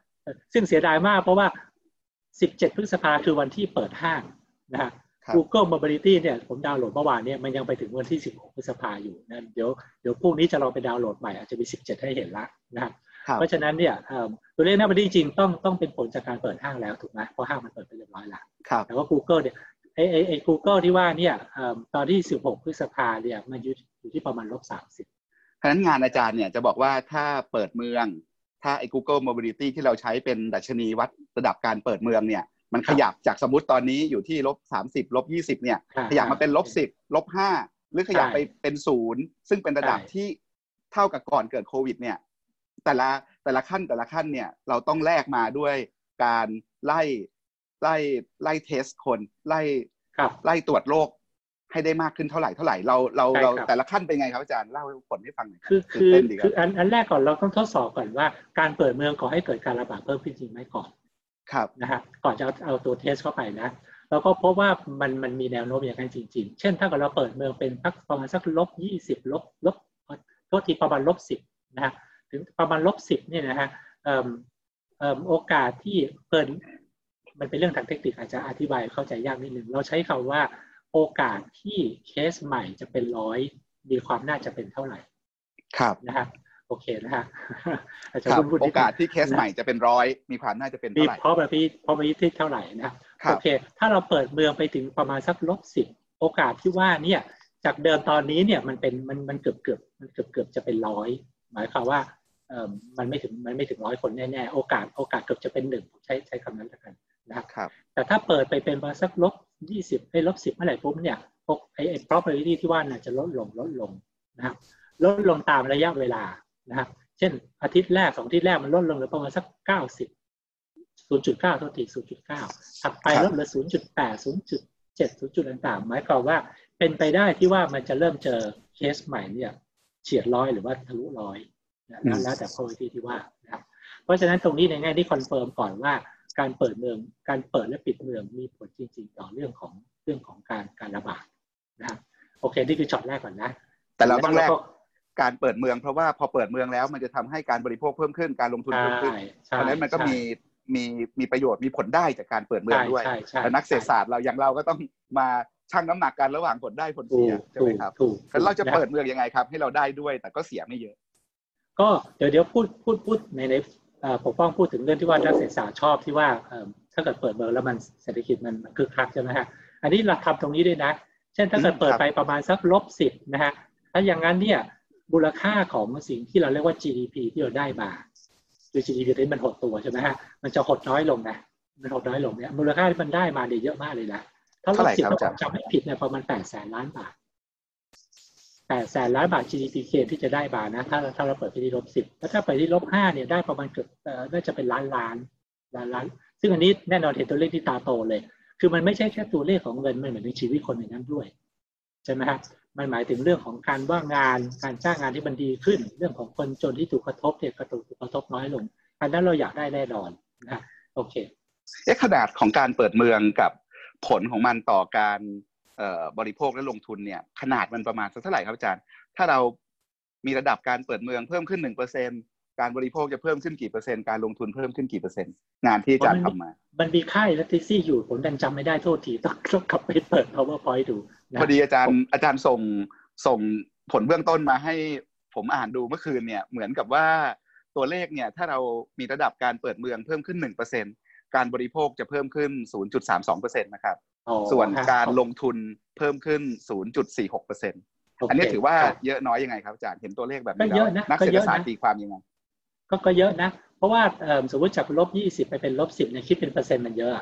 ซึ่งเสียดายมากเพราะว่า 17 พฤษภาคือวันที่เปิดห้างนะฮะ Google Mobility เนี่ยผมดาวน์โหลดเมื่อวานเนี่ยมันยังไปถึงวันที่ 16 พฤษภาอยู่นะเดี๋ยวเดี๋ยวพรุ่งนี้จะลองไปดาวน์โหลดใหม่อาจจะมี 17 ให้เห็นละนะครับ เพราะฉะนั้นเนี่ยตัวเลขนับวันที่จริงต้องต้องเป็นผลจากการเปิดห้างแล้วถูกไหมเพราะห้างมันเปิดไปเรียบร้อยแล้วแต่ว่า Google เนี่ยไอไอไอ Google ที่ว่าเนี่ยตอนที่ 16 พฤษภาเนี่ยมันอยู่อยู่ที่ประมาณลบ 30เพราะนั้นงานอาจารย์เนี่ยจะบอกว่าถ้าเปิดเมือง ถ้าไอ้ Google Mobility ที่เราใช้เป็นดัชนีวัดระดับการเปิดเมืองเนี่ยมันขยับจากสมมติตอนนี้อยู่ที่ลบสามสิบลบยี่สิบเนี่ย ขยับมาเป็นลบสิบลบห้าหรือขยับไปเป็นศูนย์ซึ่งเป็นระดับที่เท่ากับก่อนเกิดโควิดเนี่ย แต่ละแต่ละขั้นแต่ละขั้นเนี่ยเราต้องแลกมาด้วยการไล่ไล่ไล่เทสคนไล่ไล่ตรวจโรคให้ได้มากขึ้นเท่าไหร่เท่าไหร่เราเราเราแต่ละขั้นเป็นไงครับอาจารย์เล่าผลให้ฟังหน่อยคือคือคืออันอันแรกก่อนเราต้องทดสอบก่อนว่า การเปิดเมืองก่อให้เกิดการระบาดเพิ่มขึ้นจริงไหมก่อนครับนะฮะก่อนจะเอาตัวเทสเข้าไปนะเราก็พบว่ามันมันมีแนวโน้มอย่างนั้นจริง ๆ เช่นถ้าเกิดเราเปิดเมืองเป็นสักประมาณสักลบยี่สิบลบลบโทษทีประมาณลบสิบนะฮะ ถึงประมาณลบสิบเนี่ยนะฮะโอกาสที่เปิดมันเป็นเรื่องทางเทคนิคอาจจะอธิบายเข้าใจยากนิดนึงเราใช้คำว่าโอกาสที่เคสใหม่จะเป็นร้อยมีความน่าจะเป็นเท่าไหร่ ครับนะฮะโอเคนะฮะอาจจะพูดโอกาสที่เคสใหม่จะเป็นร้อยมีความน่าจะเป็นเท่าไหร่เพราะแบบพี่เพราะพี่ที่เท่าไหร่นะโอเค ถ้าเราเปิดเมืองไปถึงประมาณสักลบสิบโอกาสที่ว่าเนี่ยจากเดิมตอนนี้เนี่ยมันเป็นมันมันเกือบเกือบมันเกือบเกือบจะเป็นร้อยหมายความว่าเอ่อ มันไม่ถึงมันไม่ถึงร้อยคนแน่ๆโอกาสโอกาสเกือบจะเป็นหนึ่งใช้ใช้คำนั้นแล้วกันนะครับ แต่ถ้าเปิดไปเป็นมาสักลบยี่สิบไอ้ลบสิบเมื่อไหร่ปุ๊บเนี่ยพวกไอ้ไอ้ probability ที่ว่าน่ะจะลดลงลดลงนะครับลดลงตามระยะเวลานะครับ เช่นอาทิตย์แรกสองอาทิตย์แรกมันลดลงเหลือประมาณสักเก้าสิบศูนย์จุดเก้าตัวทีศูนย์จุดเก้าถัดไปลดเหลือศูนย์จุดแปดศูนย์จุดเจ็ดศูนย์จุดต่างๆหมายความว่าเป็นไปได้ที่ว่ามันจะเริ่มเจอเคสใหม่เนี่ยเฉียดร้อยหรือว่าทะลุร้อย นั่นแล้วแต่ probability ที่ว่านะครับเพราะฉะนั้นตรงนี้ในแง่ที่ confirm ก่อนว่าการเปิดเมืองการเปิดและปิดเมืองมีผลจริง ๆ ต่อเรื่องของเรื่องของการการระบาดนะครับโอเคนี่คือช็อตแรกก่อนนะ แต่เราต้องแลกการเปิดเมืองเพราะว่าพอเปิดเมืองแล้วมันจะทำให้การบริโภคเพิ่มขึ้นการลงทุนเพิ่มขึ้นเพราะนั้นมันก็มีมีมีประโยชน์มีผลได้จากการเปิดเมืองด้วยแต่นักเศรษฐศาสตร์เราอย่างเราก็ต้องมาชั่งน้ำหนักกันระหว่างผลได้ผลเสียใช่ไหมครับแล้วเราจะเปิดเมืองยังไงครับ ให้เราได้ด้วยแต่ก็เสียไม่เยอะ ก็เดี๋ยวเดี๋ยวพูดพูดพูดในในปกป้องพูดถึงเรื่องที่ว่านักเศรษฐศาสตร์ชอบที่ว่าถ้าเกิดเปิดเบอร์แล้วมันเศรษฐกิจมันคึกคักใช่ไหมฮะอันนี้เราทำตรงนี้ด้วยนะ เช่นถ้าเกิดเปิดไปประมาณสักลบสิบนะฮะถ้าอย่างนั้นเนี่ยมูลค่าของสิ่งที่เราเรียกว่า GDP ที่เราได้มาคือ GDP ที่มันหดตัวใช่ไหมฮะมันจะหดน้อยลงนะมันหดน้อยลงเนี่ยมูลค่าที่มันได้มาเนี่ยเยอะมากเลยนะถ้าลบสิบต้องจำไม่ผิดเนี่ยประมาณแปดแสนล้านบาท แปดแสนล้านบาท GDP เคที่จะได้บาทนะ ถ้าถ้าเราเปิดไปที่ลบสิบแล้วถ้าไปที่ลบห้าเนี่ยได้ประมาณเกือบน่าจะเป็นล้านล้านล้านล้าน ซึ่งอันนี้แน่นอนเห็นตัวเลขที่ตาโตเลย คือมันไม่ใช่แค่ตัวเลขของเงินมันเหมือนในชีวิตคนในนั้นด้วยใช่ไหมครับมันหมายถึงเรื่องของการว่างงานการจ้างงานที่มันดีขึ้น เรื่องของคนจนที่ถูกกระทบเนี่ยกระตุกกระทบน้อยลงอันนั้นเราอยากได้แน่นอนนะโอเคเอ๊ะขนาดของการเปิดเมืองกับผลของมันต่อการ บริโภคและลงทุนเนี่ยขนาดมันประมาณสักเท่าไหร่ครับอาจารย์ ถ้าเรามีระดับการเปิดเมืองเพิ่มขึ้นหนึ่งเปอร์เซ็นการบริโภคจะเพิ่มขึ้นกี่เปอร์เซ็นต์การลงทุนเพิ่มขึ้นกี่เปอร์เซ็นต์งานที่อาจารย์ทำมา มันมีค่ายและทิซี่อยู่ผมดันจำไม่ได้โทษทีต้องต้องกลับไปเปิด powerpoint ดูพอดีอาจารย์อาจารย์ส่งส่งผลเบื้องต้นมาให้ผมอ่านดูเมื่อคืนเนี่ยเหมือนกับว่าตัวเลขเนี่ยถ้าเรามีระดับการเปิดเมืองเพิ่มขึ้นหนึ่งเปอร์เซ็นการบริโภคจะเพิ่มขึ้น 0.32%นะครับ ส่วนการลงทุนเพิ่มขึ้น 0.46%อันนี้ถือว่าเยอะน้อยยังไงครับอาจารย์เห็นตัวเลขแบบนี้แล้วนักเศรษฐศาสตร์ตีความยังไงก็ก็เยอะนะ เพราะราะว่าสมมติจากลบยี่สิบไปเป็นลบสิบเนี่ยคิดเป็นเปอร์เซ็นต์มันเยอะ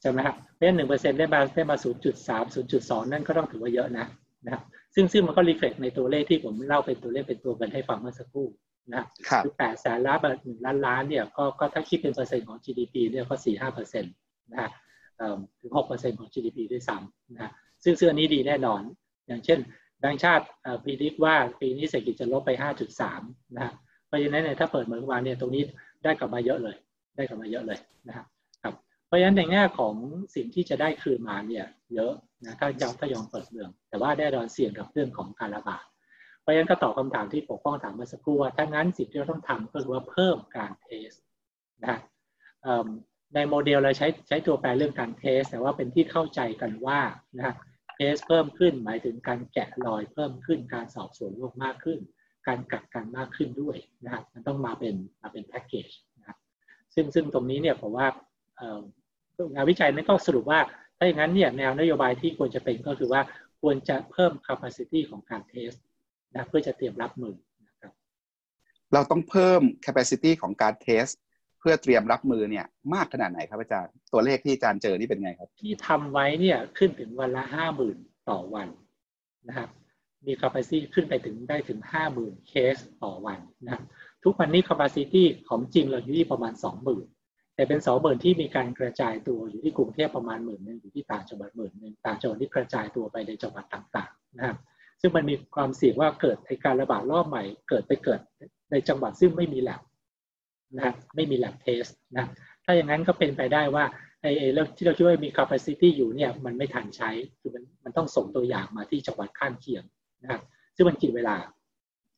ใช่ไหมครับเพราะฉะนั้นหนึ่งเปอร์เซ็นต์ได้มาได้มาศูนย์จุดสามศูนย์จุดสองนั่นก็ต้องถือว่าเยอะนะนะครับซึ่งซึ่งมันก็ reflect ในตัวเลขที่ผมเล่าเป็นตัวเลขเป็นตัวกันให้ฟังเมื่อสักครู่นะคือแปดแสนล้านหนึ่งล้านล้านเนี่ยก็ก็ถ้าคิดเป็นเปอร์เซ็นต์ของ GDP เนี่ยก็สี่ห้าเปอร์เซ็นต์นะฮะ ถึงหกเปอร์เซ็นต์ของ GDP ด้วยซ้ำนะซึ่งเสื้อนี้ดีแน่นอน อย่างเช่นแบงก์ชาติ predict ว่าปีนี้เศรษฐกิจจะลบไป 5.3 นะฮะเพราะฉะนั้นเนี่ยถ้าเปิดเมืองวันเนี่ยตรงนี้ได้กลับมาเยอะเลย ได้กลับมาเยอะเลยนะครับครับเพราะฉะนั้นในแง่ของสิ่งที่จะได้คืนมาเนี่ยเยอะนะถ้ายอมถ้ายอมเปิดเมือง แต่ว่าได้รอนเสี่ยงกับเรื่องของการระบาดเพราะฉะนั้นก็ตอบคำถามที่ปกป้องถามเมื่อสักครู่ว่าถ้างั้นสิ่งที่เราต้องทำก็คือว่าเพิ่มการ test นะ ในโมเดลเราใช้ใช้ตัวแปรเรื่องการ test แต่ว่าเป็นที่เข้าใจกันว่านะ test เพิ่มขึ้นหมายถึงการแกะรอยเพิ่มขึ้นการสอบสวนโรคมากขึ้น การกักกันมากขึ้นด้วยนะครับมันต้องมาเป็นมาเป็นแพ็กเกจนะครับซึ่งซึ่งตรงนี้เนี่ยผมว่างานวิจัยนั้นก็สรุปว่าถ้าอย่างนั้นเนี่ยแนวนโยบายที่ควรจะเป็นก็คือว่าควรจะเพิ่ม capacity ของการเทสนะเพื่อจะเตรียมรับมือนะครับเราต้องเพิ่ม capacity ของการเทส พื่อเตรียมรับมือเนี่ยมากขนาดไหนครับอาจารย์ตัวเลขที่อาจารย์เจอนี่เป็นไงครับ ที่ทำไว้เนี่ยขึ้นถึงวันละห้าหมื่นต่อวันนะครับ มี capacity ขึ้นไปถึงได้ถึงห้าหมื่นเคสต่อวันนะครับทุกวันนี้ capacity ของจริงเราอยู่ที่ประมาณสองหมื่นแต่เป็นสองหมื่นที่มีการกระจายตัวอยู่ที่กรุงเทพประมาณหมื่นนึงอยู่ที่ต่างจังหวัดหมื่นนึงต่างจังหวัดที่กระจายตัวไปในจังหวัดต่างๆนะครับซึ่งมันมีความเสี่ยงว่าเกิดการระบาดรอบใหม่ เกิดไปเกิดในจังหวัดซึ่งไม่มีแหลบ นะไม่มีแลบเทสนะถ้าอย่างนั้นก็เป็นไปได้ว่าไอ้เรื่องที่เราคิดว่ามี capacity อยู่เนี่ยมันไม่ทันใช้คือมันมันต้องส่งตัวอย่างมาที่จังหวัดข้างเคียงนะครับซึ่งมันกินเวลา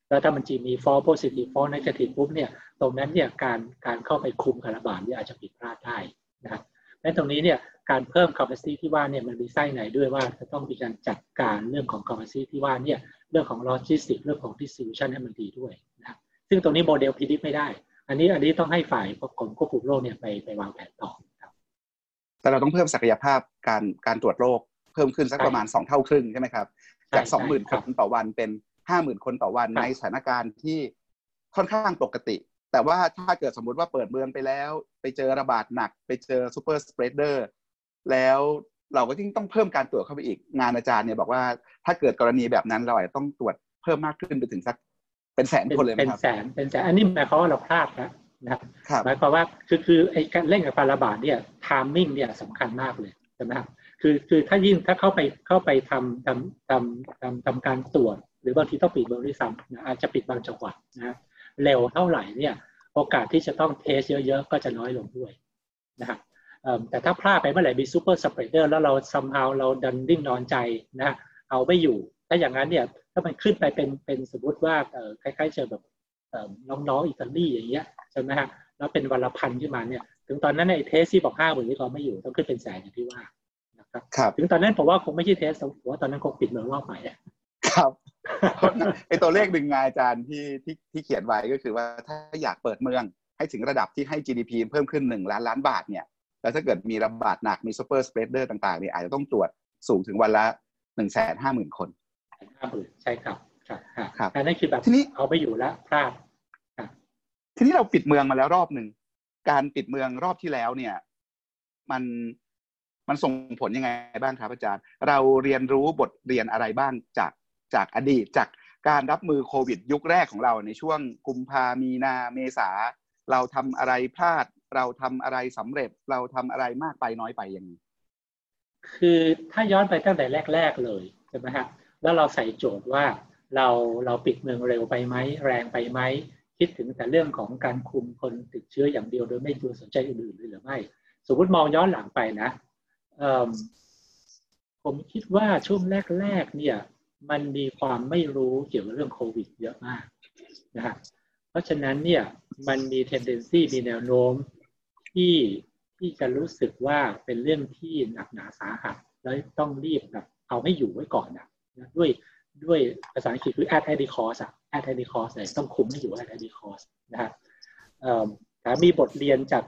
แล้วถ้ามันจีมี false positive false negative ปุ๊บเนี่ยตรงนั้นเนี่ยการการเข้าไปคุมการระบาดเนี่ยอาจจะผิดพลาดได้นะครับและตรงนี้เนี่ยการเพิ่ม capacity ที่ว่าเนี่ยมันมีไส้ไหนด้วยว่าจะต้องมีการจัดการเรื่องของ capacity ที่ว่าเนี่ยเรื่องของ logistics เรื่องของ distribution ให้มันดีด้วยนะครับซึ่งตรงนี้โมเดลพิจิตไม่ได้ อันนี้อันนี้ต้องให้ฝ่ายกรมควบคุมโรคเนี่ยไปไปวางแผนต่อครับ แต่เราต้องเพิ่มศักยภาพการการตรวจโรคเพิ่มขึ้นสักประมาณสองเท่าครึ่งใช่ไหมครับจากสองหมื่นคนต่อวันเป็นห้าหมื่นคนต่อวันในสถานการณ์ที่ค่อนข้างปกติ แต่ว่าถ้าเกิดสมมุติว่าเปิดเมืองไปแล้ว ไปเจอระบาดหนัก ไปเจอ superspreader แล้วเราก็ยิ่งต้องเพิ่มการตรวจเข้าไปอีกงานอาจารย์เนี่ยบอกว่าถ้าเกิดกรณีแบบนั้นเราอาจจะต้องตรวจเพิ่มมากขึ้นไปถึงสัก เป็นแสนคนเลยไหมครับเป็นแสนเป็นแสนอันนี้หมายความว่าเราพลาดนะนะครับหมายความว่าคือคือไอ้การเล่นกับการระบาดเนี่ย timing เนี่ยสำคัญมากเลยใช่ไหมครับคือคือถ้ายิ่งถ้าเข้าไปเข้าไปทำทำทำทำทำการตรวจ หรือบางทีต้องปิดเมืองด้วยซ้ำนะอาจจะปิดบางจังหวัดนะเร็วเท่าไหร่เนี่ยโอกาสที่จะต้อง test เยอะๆ ก็จะน้อยลงด้วยนะครับแต่ถ้าพลาดไปเมื่อไหร่มี superspreader แล้วเรา somehow เราดันนิ่งนอนใจนะเอาไม่อยู่ ถ้าอย่างนั้นเนี่ยถ้ามันขึ้นไปเป็นเป็นสมมติว่าคล้ายๆเจอแบบน้องๆอิตาลีอย่างเงี้ยใช่ไหมฮะแล้วเป็นวันละพันขึ้นมาเนี่ย ถึงตอนนั้นไอ้เทสที่บอกห้าหมื่นนี่ก็ไม่อยู่ต้องขึ้นเป็นแสนอย่างที่ว่านะครับ ถึงตอนนั้นผมว่าคงไม่ใช่เทสผมว่าตอนนั้นคงปิดเมืองรอบใหม่ครับไอตัวเลขหนึ่งงานอาจารย์ที่ที่ที่เขียนไว้ก็คือว่าถ้าอยากเปิดเมืองให้ถึงระดับที่ให้ GDP เพิ่มขึ้นหนึ่งล้านล้านบาทเนี่ยแล้วถ้าเกิดมีระบาดหนักมี superspreader ต่างๆเนี่ยอาจจะต้องตรวจสูงถึงวันละหนึ่งแสนห้าหมื่นคน ห้าหมื่นใช่ครับครับครับนั่นคือแบบทีนี้เอาไม่อยู่แล้วพลาดทีนี้เราปิดเมืองมาแล้วรอบหนึ่งการปิดเมืองรอบที่แล้วเนี่ย มันมันส่งผลยังไงบ้างครับอาจารย์ เราเรียนรู้บทเรียนอะไรบ้างจากจากอดีตจากการรับมือโควิด ยุคแรกของเราในช่วงกุมภามีนาเมษาเราทำอะไรพลาด เราทำอะไรสำเร็จ เราทำอะไรมากไปน้อยไปยังไงคือถ้าย้อนไปตั้งแต่แรก ๆ เลยใช่ไหมฮะ แล้วเราใส่โจทย์ว่าเราเราปิดเมืองเร็วไปไหมแรงไปไหมคิดถึงแต่เรื่องของการคุมคนติดเชื้ออย่างเดียวโดยไม่ดูสนใจอื่นๆหรือไม่ สมมติมองย้อนหลังไปนะผมคิดว่าช่วงแรกๆเนี่ยมันมีความไม่รู้เกี่ยวกับเรื่องโควิดเยอะมากนะฮะเพราะฉะนั้นเนี่ยมันมี tendency มีแนวโน้มที่ที่จะรู้สึกว่าเป็นเรื่องที่หนักหนาสาหัสแล้วต้องรีบแบบเอาไม่อยู่ไว้ก่อนนะ ด้วยด้วยภาษาอังกฤษคือ at any cost อะ at any cost เลยต้องคุมไม่อยู่ at any cost นะฮะแต่มีบทเรียนจาก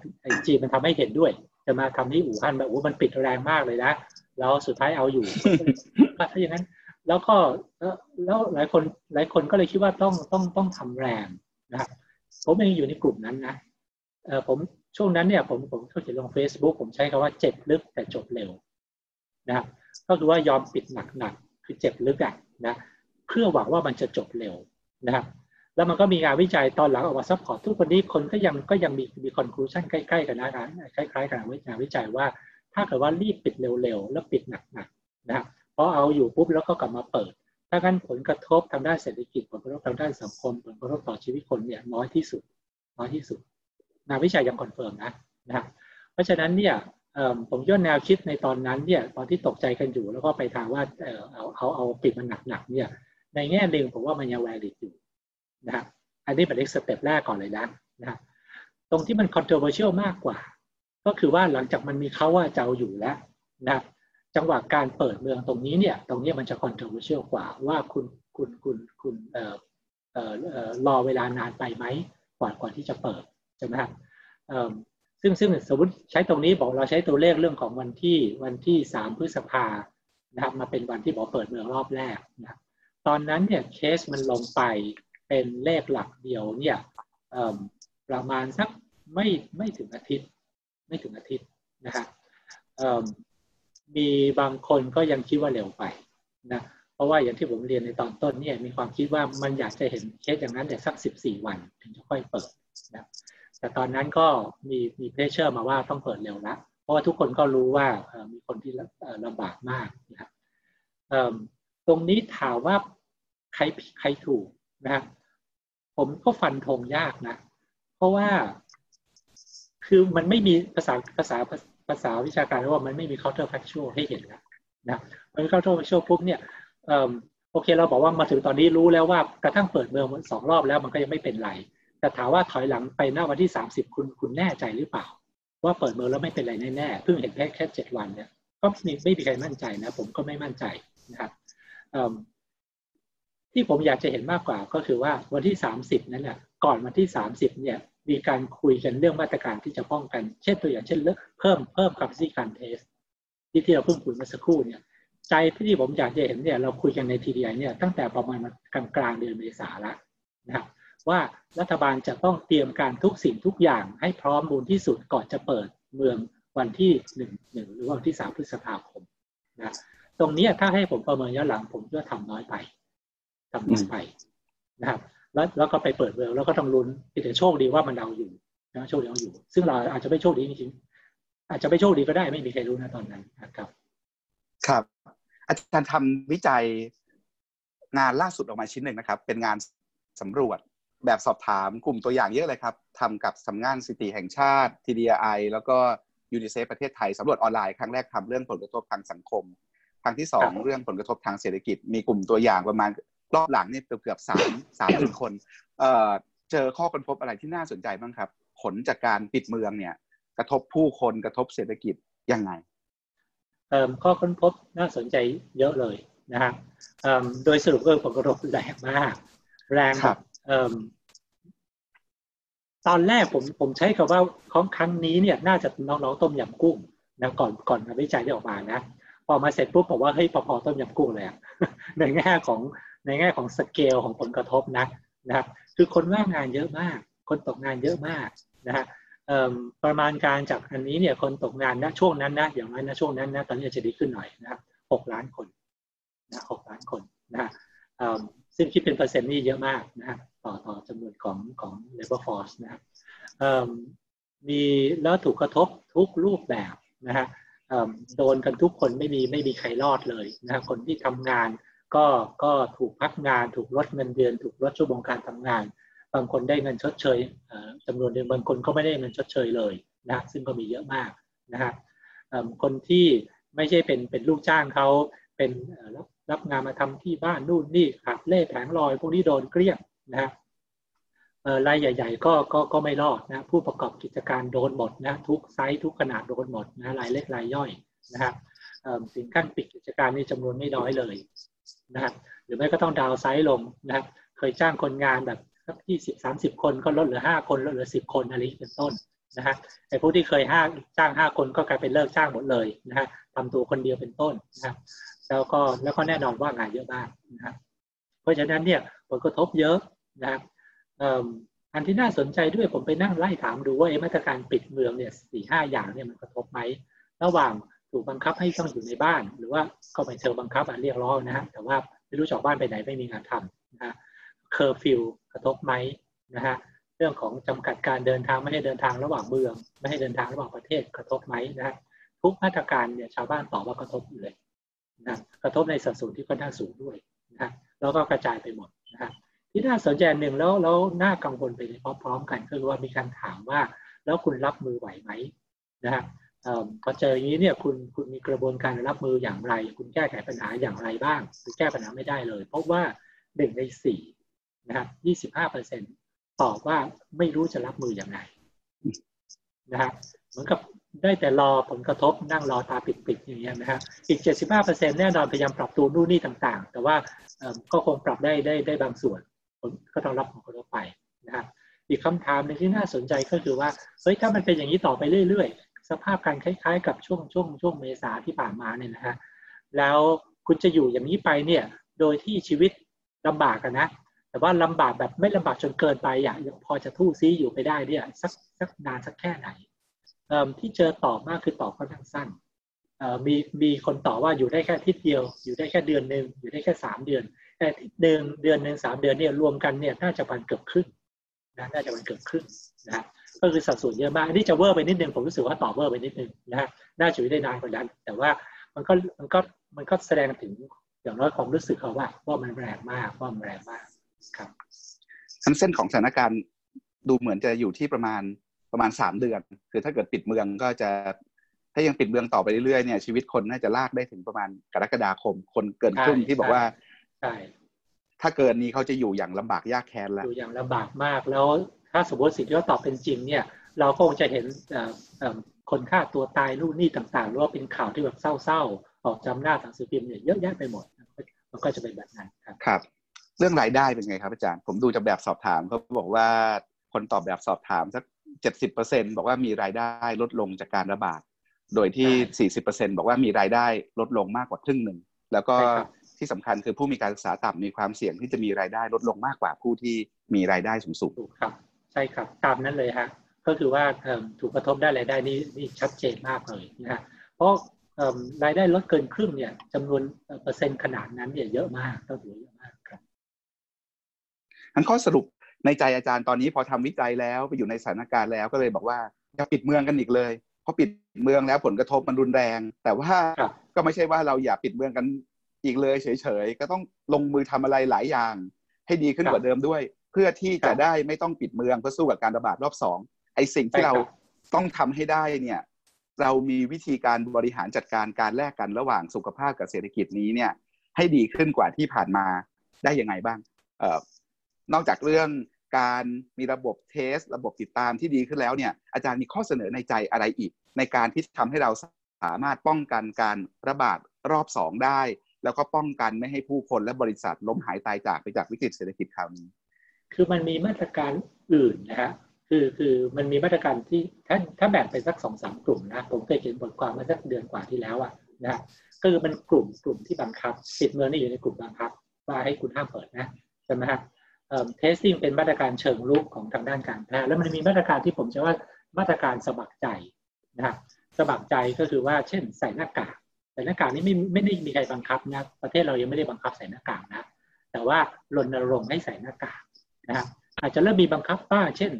จีนมันทำให้เห็นด้วย จะมาทำที่อู่ฮั่นแบบโอ้มันปิดแรงมากเลยนะแล้วสุดท้ายเอาอยู่ถ้าอย่างนั้น แล้วก็แล้วหลายคนหลายคนก็เลยคิดว่าต้องต้องต้องทำแรงนะครับผมเองอยู่ในกลุ่มนั้นนะเออผมช่วงนั้นเนี่ย ผมผมเขาเขียนลง Facebook ผมใช้คำว่าเจ็บลึกแต่จบเร็วนะครับก็คือว่ายอมปิดหนักๆ คือเจ็บลึกอะนะเพื่อหวังว่ามันจะจบเร็วนะครับ แล้วมันก็มีงานวิจัยตอนหลังออกมา support ทุกวันนี้คนก็ยังก็ยังมีมี conclusion ใกล้ๆกันนะคล้ายๆกันงานวิจัยว่า ถ้าเกิดว่ารีบปิดเร็วๆแล้วปิดหนักๆนะครับพอเอาอยู่ปุ๊บแล้วก็กลับมาเปิด ถ้างั้นผลกระทบทางด้านเศรษฐกิจผลกระทบทางด้านสังคม ผลกระทบต่อชีวิตคนเนี่ยน้อยที่สุด น้อยที่สุดงานวิจัยยัง confirm นะนะครับเพราะฉะนั้นเนี่ย ผมย้อนแนวคิดในตอนนั้นเนี่ยตอนที่ตกใจกันอยู่แล้วก็ไปทางว่าเอาเอาเอาปิดมันหนักๆเนี่ยในแง่หนึ่งผมว่ามันยัง valid อยู่นะครับอันนี้เป็นเล็ก step แรกก่อนเลยนะนะตรงที่มัน controversial มากกว่า ก็คือว่าหลังจากมันมีเขาว่าจะเอาอยู่แล้วนะจังหวะการเปิดเมืองตรงนี้เนี่ยตรงนี้มันจะ controversial กว่าว่าคุณคุณคุณคุณเอ่อเอ่อรอเวลานานไปไหมกว่ากว่าที่จะเปิดใช่ไหมครับ ซึ่งซึ่งสมมติใช้ตรงนี้บอกเราใช้ตัวเลขเรื่องของวันที่วันที่สามพฤษภานะครับมาเป็นวันที่บอกเปิดเมืองรอบแรกนะตอนนั้นเนี่ยเคสมันลงไปเป็นเลขหลักเดียวเนี่ยประมาณสักไม่ไม่ถึงอาทิตย์ ไม่ถึงอาทิตย์นะครับมีบางคนก็ยังคิดว่าเร็วไปนะเพราะว่าอย่างที่ผมเรียนในตอนต้นเนี่ยมีความคิดว่ามันอยากจะเห็นเคสอย่างนั้นแต่สักสิบสี่วันถึงจะค่อยเปิดนะ แต่ตอนนั้นก็มีมี pressure มาว่าต้องเปิดเร็วละเพราะว่าทุกคนก็รู้ว่ามีคนที่ลำบากมากนะครับตรงนี้ถามว่าใครใครถูกนะครับผมก็ฟันธงยากนะ เพราะว่าคือมันไม่มีภาษาภาษาภาษาวิชาการว่ามันไม่มี counter factual ให้เห็นแล้วนะมันมี counter factual ปุ๊บเนี่ยโอเคเราบอกว่ามาถึงตอนนี้รู้แล้วว่ากระทั่งเปิดเมืองสองรอบแล้วมันก็ยังไม่เป็นไร แต่ถามว่าถอยหลังไปหน้าวันที่สามสิบคุณคุณแน่ใจหรือเปล่า ว่าเปิดเมืองแล้วไม่เป็นไรแน่ๆเพิ่งเห็นแค่แค่เจ็ดวันเนี่ยก็ไม่ไม่มีใครมั่นใจนะ ผมก็ไม่มั่นใจนะครับที่ผมอยากจะเห็นมากกว่าก็คือว่าวันที่ 30 นั้นน่ะก่อนวันที่ 30 เนี่ยมีการคุยกันเรื่องมาตรการที่จะป้องกัน เช่นตัวอย่างเช่นเพิ่มเพิ่ม capacity การเทสที่ที่เราเพิ่งคุยเมื่อสักครู่เนี่ยใจที่ผมอยากจะเห็นเนี่ยเราคุยกันในทีดีเนี่ยตั้งแต่ประมาณกลางกลางเดือนเมษาแล้วนะครับ ว่ารัฐบาลจะต้องเตรียมการทุกสิ่งทุกอย่างให้พร้อมบูรที่สุดก่อนจะเปิดเมืองวันที่หนึ่งหนึ่งหรือวันที่สามพฤษภาคมนะตรงนี้ถ้าให้ผมประเมินย้อนหลังผมก็ทำน้อยไปทำน้อยไปนะครับ แล้วแล้วก็ไปเปิดเมืองแล้วก็ต้องลุ้นแต่โชคดีว่ามันเอาอยู่นะโชคดีเอาอยู่ ซึ่งเราอาจจะไม่โชคดีจริงๆอาจจะไม่โชคดีก็ได้ไม่มีใครรู้นะตอนนั้นนะครับ ครับ อาจารย์ทำวิจัยงานล่าสุดออกมาชิ้นหนึ่งนะครับ เป็นงานสำรวจ แบบสอบถามกลุ่มตัวอย่างเยอะเลยครับทำกับสำนักงานสถิติแห่งชาติ TDI แล้วก็ยูนิเซฟประเทศไทยสำรวจออนไลน์ครั้งแรกทำเรื่องผลกระทบทางสังคม ครั้งที่สองเรื่องผลกระทบทางเศรษฐกิจ มีกลุ่มตัวอย่างประมาณรอบหลังนี่เกือบสามสามหมื่นคนเอ่อเจอข้อค้นพบอะไรที่น่าสนใจบ้างครับ ผลจากการปิดเมืองเนี่ย กระทบผู้คนกระทบเศรษฐกิจยังไงเอ่อข้อค้นพบน่าสนใจเยอะเลยนะฮะโดยสรุปก็ผลกระทบแรงมาก แรงครับ ตอนแรกผมผมใช้คำว่าของครั้งนี้เนี่ย น่าจะน้องๆต้มยำกุ้งนะก่อนก่อนวิจัยที่ออกมานะพอมาเสร็จปุ๊บบอกว่าเฮ้ยพอๆต้มยำกุ้งเลยในแง่ของในแง่ของสเกลของผลกระทบนะนะครับ คือคนว่างงานเยอะมาก คนตกงานเยอะมากนะฮะประมาณการจากอันนี้เนี่ยคนตกงานนะช่วงนั้นนะอย่างนั้นนะช่วงนั้นนะตอนนี้จะดีขึ้นหน่อยนะครับหกล้านคนนะหกล้านคนนะซึ่งคิดเป็นเปอร์เซ็นต์นี่เยอะมากนะ ต่อต่อจำนวนของของ labor force นะครับมีแล้วถูกกระทบทุกรูปแบบนะฮะโดนกันทุกคนไม่มีไม่มีใครรอดเลยนะคคนที่ทำงานก็ก็ถูกพักงาน ถูกลดเงินเดือน ถูกลดชั่วโมงการทำงาน บางคนได้เงินชดเชยจำนวนหนึ่งบางคนก็ไม่ได้เงินชดเชยเลยนะซึ่งก็มีเยอะมากนะฮะคนที่ไม่ใช่เป็นเป็นลูกจ้างเขาเป็นรับรับงานมาทำที่บ้านนู่นนี่ขับเล่แผงลอย พวกนี้โดนเกลี้ยง นะรายใหญ่ ๆ ก็ก็ก็ไม่รอดนะผู้ประกอบกิจการโดนหมดนะทุกไซส์ทุกขนาดโดนหมดนะรายเล็กรายย่อยนะครับสินค้าปิดกิจการนี่จำนวนไม่น้อยเลยนะครับหรือไม่ก็ต้องดาวไซส์ลงนะครับเคยจ้างคนงานแบบสักยี่สิบสามสิบคนก็ลดเหลือห้าคนลดเหลือสิบคนอะไรเป็นต้นนะฮะไอ้ผู้ที่เคยห้าจ้างห้าคนก็กลายเป็นเลิกจ้างหมดเลยนะฮะทำตัวคนเดียวเป็นต้นนะครับแล้วก็แล้วก็แน่นอนว่างานเยอะมากนะครับเพราะฉะนั้นเนี่ยผลกระทบเยอะ นะครับอันที่น่าสนใจด้วยผมไปนั่งไล่ถามดูว่ามาตรการปิดเมืองเนี่ยสี่ห้าอย่างเนี่ยมันกระทบไหมระหว่างถูกบังคับให้ต้องอยู่ในบ้าน หรือว่าก็ไม่เชิงบังคับอะเรียกร้องนะฮะแต่ว่าไม่รู้จอกบ้านไปไหนไม่มีงานทำนะฮะเคอร์ฟิวกระทบไหมนะฮะเรื่องของจำกัดการเดินทางไม่ให้เดินทางระหว่างเมือง ไม่ให้เดินทางระหว่างประเทศกระทบไหมนะฮะทุกมาตรการเนี่ยชาวบ้านตอบว่ากระทบอยู่เลยนะกระทบในสัดส่วนที่ค่อนข้างสูงด้วยนะแล้วก็กระจายไปหมดนะฮะ ที่น่าสนใจหนึ่งแล้วแล้วน่ากังวลไปพร้อมๆกันก็คือว่ามีการถามว่า แล้วคุณรับมือไหวไหมนะฮะพอเจออย่างนี้เนี่ยคุณคุณมีกระบวนการรับมืออย่างไร คุณแก้ไขปัญหาอย่างไรบ้างหรือแก้ปัญหาไม่ได้เลย เพราะว่าหนึ่งในสี่นะครับยี่สิบห้าเปอร์เซ็นตอบว่าไม่รู้จะรับมืออย่างไรนะฮะเหมือนกับได้แต่รอผลกระทบนั่งรอตาปิดๆอย่างเงี้ยนะฮะอีกเจ็ดสิบห้าเปอร์เซ็นแน่นอนพยายามปรับตัวนู่นนี่ต่างๆ แต่ว่าก็คงปรับได้ได้ได้บางส่วน ก็ต้องรับผลกระทบไปนะฮะอีกคำถามหนึ่งที่น่าสนใจก็คือว่าเฮ้ยถ้ามันเป็นอย่างนี้ต่อไปเรื่อย ๆ สภาพการคล้าย ๆ กับช่วงช่วงช่วงเมษาที่ผ่านมาเนี่ยนะฮะแล้วคุณจะอยู่อย่างนี้ไปเนี่ยโดยที่ชีวิตลำบากกันนะ แต่ว่าลำบากแบบไม่ลำบากจนเกินไปอย่างพอจะทู่ซีอยู่ไปได้เนี่ยสักสักนานสักแค่ไหนที่เจอตอบมากคือตอบค่อนข้างสั้นมีมีคนตอบว่าอยู่ได้แค่ทิศเดียว อยู่ได้แค่เดือนหนึ่งอยู่ได้แค่สามเดือน แต่ทิศเดือนเดือนหนึ่งสามเดือนเนี่ยรวมกันเนี่ยน่าจะมันเกือบครึ่งนะน่าจะมันเกือบครึ่งนะก็คือสัดส่วนเยอะมากอันนี้จะเวอร์ไปนิดนึงผมรู้สึกว่าต่อเวอร์ไปนิดนึงนะน่าจะอยู่ได้นานกว่านั้น แต่ว่ามันก็มันก็มันก็แสดงถึงอย่างน้อยความรู้สึกเขาว่า ว่ามันแรงมากว่ามันแรงมากครับทั้งเส้นของสถานการณ์ดูเหมือนจะอยู่ที่ประมาณประมาณสามเดือน คือถ้าเกิดปิดเมืองก็จะ ถ้ายังปิดเมืองต่อไปเรื่อยๆเนี่ยชีวิตคนน่าจะลากได้ถึงประมาณกรกฎาคม คนเกินครึ่งที่บอกว่า ใช่ถ้าเกินนี้เขาจะอยู่อย่างลำบากยากแค้นแล้วอยู่อย่างลำบากมากแล้วถ้าสมมติสิ่งที่เขาตอบเป็นจริงเนี่ย เราก็คงจะเห็นคนฆ่าตัวตายนู่นนี่ต่างๆหรือว่าเป็นข่าวที่แบบเศร้าๆออกจำหน้าทางสื่อพิมพ์เนี่ยเยอะแยะไปหมดมันก็จะเป็นแบบนั้นครับครับ เรื่องรายได้เป็นไงครับอาจารย์ ผมดูจากแบบสอบถามเขาบอกว่าคนตอบแบบสอบถามสักเจ็ดสิบเปอร์เซ็นบอกว่ามีรายได้ลดลงจากการระบาด โดยที่สี่สิบเปอร์เซ็นบอกว่ามีรายได้ลดลงมากกว่าครึ่งหนึ่งแล้วก็ ที่สำคัญคือผู้มีการศึกษาต่ำมีความเสี่ยงที่จะมีรายได้ลดลงมากกว่าผู้ที่มีรายได้สูงสูงครับ ใช่ครับตามนั้นเลยฮะก็คือว่าถูกกระทบได้รายได้นี่นี่ชัดเจนมากเลยนะฮะเพราะรายได้ลดเกินครึ่งเนี่ยจำนวนเปอร์เซ็นต์ขนาดนั้นเนี่ยเยอะมากต้องถือเยอะมากครับทั้นข้อสรุปในใจอาจารย์ตอนนี้พอทำวิจัยแล้วไปอยู่ในสถานการณ์แล้วก็เลยบอกว่าอย่าปิดเมืองกันอีกเลยเพราะปิดเมืองแล้วผลกระทบมันรุนแรง แต่ว่าก็ไม่ใช่ว่าเราอย่าปิดเมืองกัน อีกเลยเฉยๆ ก็ต้องลงมือทำอะไรหลายอย่าง ให้ดีขึ้นกว่าเดิมด้วย เพื่อที่จะได้ไม่ต้องปิดเมืองเพื่อสู้กับการระบาดรอบสองไอ้สิ่งที่เราต้องทำให้ได้เนี่ยเรามีวิธีการบริหารจัดการการแลกกันระหว่างสุขภาพกับเศรษฐกิจนี้เนี่ย ให้ดีขึ้นกว่าที่ผ่านมาได้ยังไงบ้างเอ่อนอกจากเรื่องการมีระบบเทส ระบบติดตามที่ดีขึ้นแล้วเนี่ย อาจารย์มีข้อเสนอในใจอะไรอีก ในการที่ทำให้เราสามารถป้องกันการระบาดรอบสองได้ แล้วก็ป้องกันไม่ให้ผู้คนและบริษัทล้มหายตายจากไปจากวิกฤตเศรษฐกิจคราวนี้ คือมันมีมาตรการอื่นนะฮะคือคือมันมีมาตรการที่ถ้าถ้าแบ่งเป็นสักสองสามกลุ่มนะผมเคยเขียนบทความมาสักเดือนกว่าที่แล้วอะนะก็คือมันกลุ่มกลุ่มที่บังคับปิดเมืองนี่อยู่ในกลุ่มบังคับ ว่าให้คุณห้ามเปิดนะใช่ไหมฮะ testing เป็นมาตรการเชิงรุกของทางด้านการแพทย์แล้วมันมีมาตรการที่ผมจะว่ามาตรการสมัครใจนะครับสมัครใจก็คือว่าเช่นใส่หน้ากาก ใส่หน้ากากนี่ไม่ไม่ได้มีใครบังคับนะประเทศเรายังไม่ได้บังคับใส่หน้ากากนะแต่ว่ารณรงค์ให้ใส่หน้ากากนะครับอาจจะเริ่มมีบังคับบ้างเช่น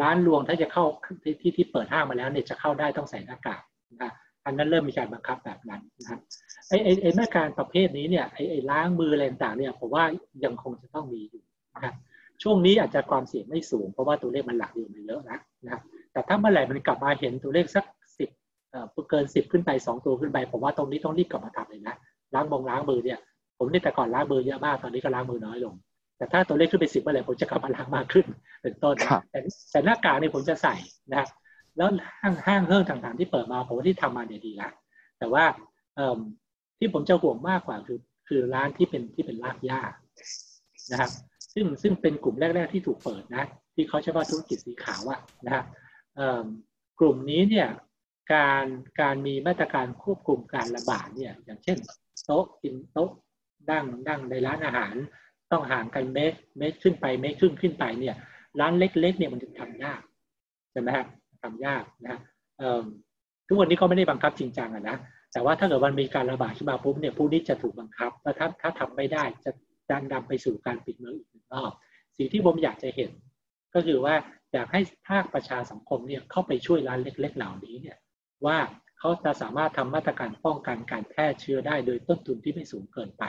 ร้านรวงถ้าจะเข้าที่ที่ที่เปิดห้างมาแล้วเนี่ยจะเข้าได้ต้องใส่หน้ากากนะอันนั้นเริ่มมีการบังคับแบบนั้นนะครับไอ้ไอ้ไอ้มาตรการประเภทนี้เนี่ยไอ้ไอ้ล้างมืออะไรต่างเนี่ยผมว่ายังคงจะต้องมีอยู่นะครับช่วงนี้อาจจะความเสี่ยงไม่สูงเพราะว่าตัวเลขมันหลักอยู่มันเยอะนะนะครับแต่ถ้าเมื่อไหร่มันกลับมาเห็นตัวเลขสัก เอ่อเกินสิบขึ้นไปสองตัวขึ้นไป ผมว่าตรงนี้ต้องรีบกลับมาทำเลยนะล้างมองล้างมือเนี่ย ผมนี่แต่ก่อนล้างมือเยอะมากตอนนี้ก็ล้างมือน้อยลง แต่ถ้าตัวเลขขึ้นไปสิบเมื่อไหร่ผมจะกลับมาล้างมากขึ้นเป็นต้นแต่แต่หน้ากากเนี่ยผมจะใส่นะครับแล้วห้างห้างเพิ่มต่างๆที่เปิดมาผมว่าที่ทำมาเนี่ยดีละแต่ว่าที่ผมจะห่วงมากกว่าคือ คือร้านที่เป็นที่เป็นรากหญ้านะครับ ซึ่งซึ่งเป็นกลุ่มแรก ๆที่ถูกเปิดนะ ที่เขาใช้ว่าธุรกิจสีขาวอะนะครับกลุ่มนี้เนี่ย การการมีมาตรการควบคุมการระบาดเนี่ยอย่างเช่น โต๊ะกินโต๊ะดั้งดั้งในร้านอาหาร ต้องห่างกันเมตรเมตรขึ้นไปเมตรครึ่งขึ้นไปเนี่ยร้านเล็ก ๆ เนี่ยมันจะทำยากใช่ไหมฮะทำยากนะทุกวันนี้ก็ไม่ได้บังคับจริงจังอะนะแต่ว่าถ้าเกิดมันมีการระบาดขึ้นมาปุ๊บเนี่ยผู้นี้จะถูกบังคับแล้วถ้าถ้าทำไม่ได้จะดันนำไปสู่การปิดเมืองอีกหนึ่งรอบสิ่งที่ผมอยากจะเห็น ก็คือว่าอยากให้ภาคประชาสังคมเนี่ยเข้าไปช่วยร้านเล็ก ๆ เหล่านี้เนี่ย ว่าเขาจะสามารถทำมาตรการป้องกันการแพร่เชื้อได้โดยต้นทุนที่ไม่สูงเกินไป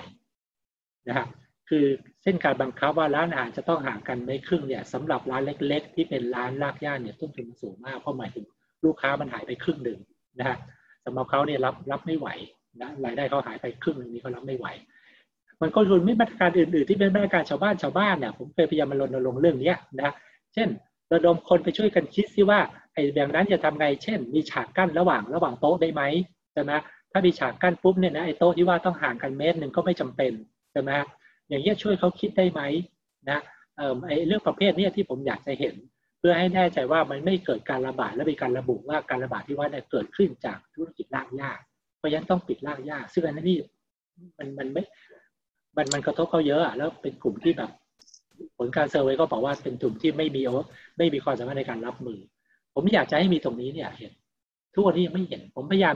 นะครับคือเส้นการบังคับว่าร้านอาหารจะต้องห่างกันไม่ครึ่งเนี่ยสำหรับร้านเล็ก ๆ ที่เป็นร้านลากย่านเนี่ยต้นทุนมันสูงมากเพราะหมายถึงลูกค้ามันหายไปครึ่งหนึ่งนะฮะสำหรับเขาเนี่ยรับรับไม่ไหวนะรายได้เขาหายไปครึ่งนึงนี้เขารับไม่ไหว มันก็รุนไม่มาตรการอื่นๆ ที่เป็นมาตรการชาวบ้านชาวบ้านเนี่ยผมเคยพยายามมารณรงค์เรื่องนี้นะเช่น ระดมคนไปช่วยกันคิดซิว่า ไอ้แบบนั้นจะทำไง เช่น มีฉากกั้นระหว่างระหว่างโต๊ะได้ไหมใช่ไหมถ้ามีฉากกั้นปุ๊บเนี่ยนะไอ้โต๊ะที่ว่าต้องห่างกันเมตรหนึ่งก็ไม่จำเป็นใช่ไหมอย่างเงี้ยช่วยเขาคิดได้ไหมนะเออไอ้เรื่องประเภทนี้ที่ผมอยากจะเห็น เพื่อให้แน่ใจว่ามันไม่เกิดการระบาดและมีการระบุว่าการระบาดที่ว่าเนี่ยเกิดขึ้นจากธุรกิจลากยากเพราะฉะนั้นต้องปิดลากยากซึ่งอันนี้มันมันไม่มันมันกระทบเขาเยอะแล้วเป็นกลุ่มที่แบบผลการเซอร์เวยก็บอกว่าเป็นกลุ่มที่ไม่มีไม่มีความสามารถในการรับมือ ผมอยากจะให้มีตรงนี้เนี่ยเห็น ทุกวันนี้ยังไม่เห็น ผมพยายาม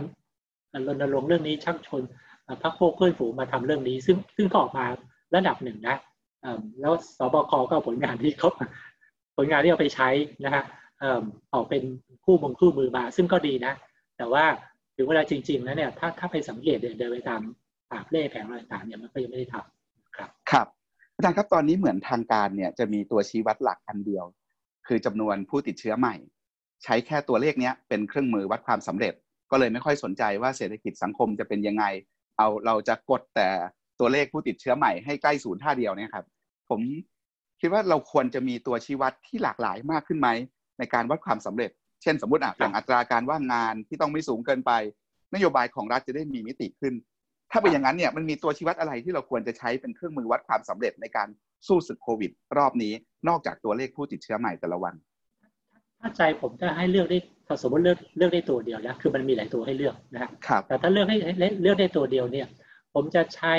รณรงค์เรื่องนี้ชักชวนพักโคเพื่อนฝูงมาทำเรื่องนี้ ซึ่งซึ่งก็ออกมาระดับหนึ่งนะแล้วสบคก็ผลงานที่เขาผลงานที่เอาไปใช้นะฮะออกเป็นคู่มงคู่มือมา ซึ่งก็ดีนะ แต่ว่าถึงเวลาจริงๆแล้วเนี่ยถ้าถ้าไปสังเกตเดินไปตามปากเล่แผงอะไรต่างเนี่ยมันก็ยังไม่ได้ทำครับครับอาจารย์ครับตอนนี้เหมือนทางการเนี่ยจะมีตัวชี้วัดหลักอันเดียว คือจำนวนผู้ติดเชื้อใหม่ ใช้แค่ตัวเลขนี้เป็นเครื่องมือวัดความสำเร็จ ก็เลยไม่ค่อยสนใจว่าเศรษฐกิจสังคมจะเป็นยังไง เอาเราจะกดแต่ตัวเลขผู้ติดเชื้อใหม่ให้ใกล้ศูนย์ท่าเดียวเนี่ยครับ ผมคิดว่าเราควรจะมีตัวชี้วัดที่หลากหลายมากขึ้นไหมในการวัดความสำเร็จ เช่นสมมติอะอย่างอัตราการว่างงานที่ต้องไม่สูงเกินไป นโยบายของรัฐจะได้มีมิติขึ้น ถ้าเป็นอย่างนั้นเนี่ยมันมีตัวชี้วัดอะไรที่เราควรจะใช้เป็นเครื่องมือวัดความสำเร็จในการสู้ศึกโควิด รอบนี้นอกจากตัวเลขผู้ติดเชื้อใหม่แต่ละวัน ถ้าใจผมจะให้เลือกได้ถ้าสมมติเลือกเลือกได้ตัวเดียวนะคือมันมีหลายตัวให้เลือกนะครับแต่ถ้าเลือกให้เลือกได้ตัวเดียวเนี่ย ผมจะใช้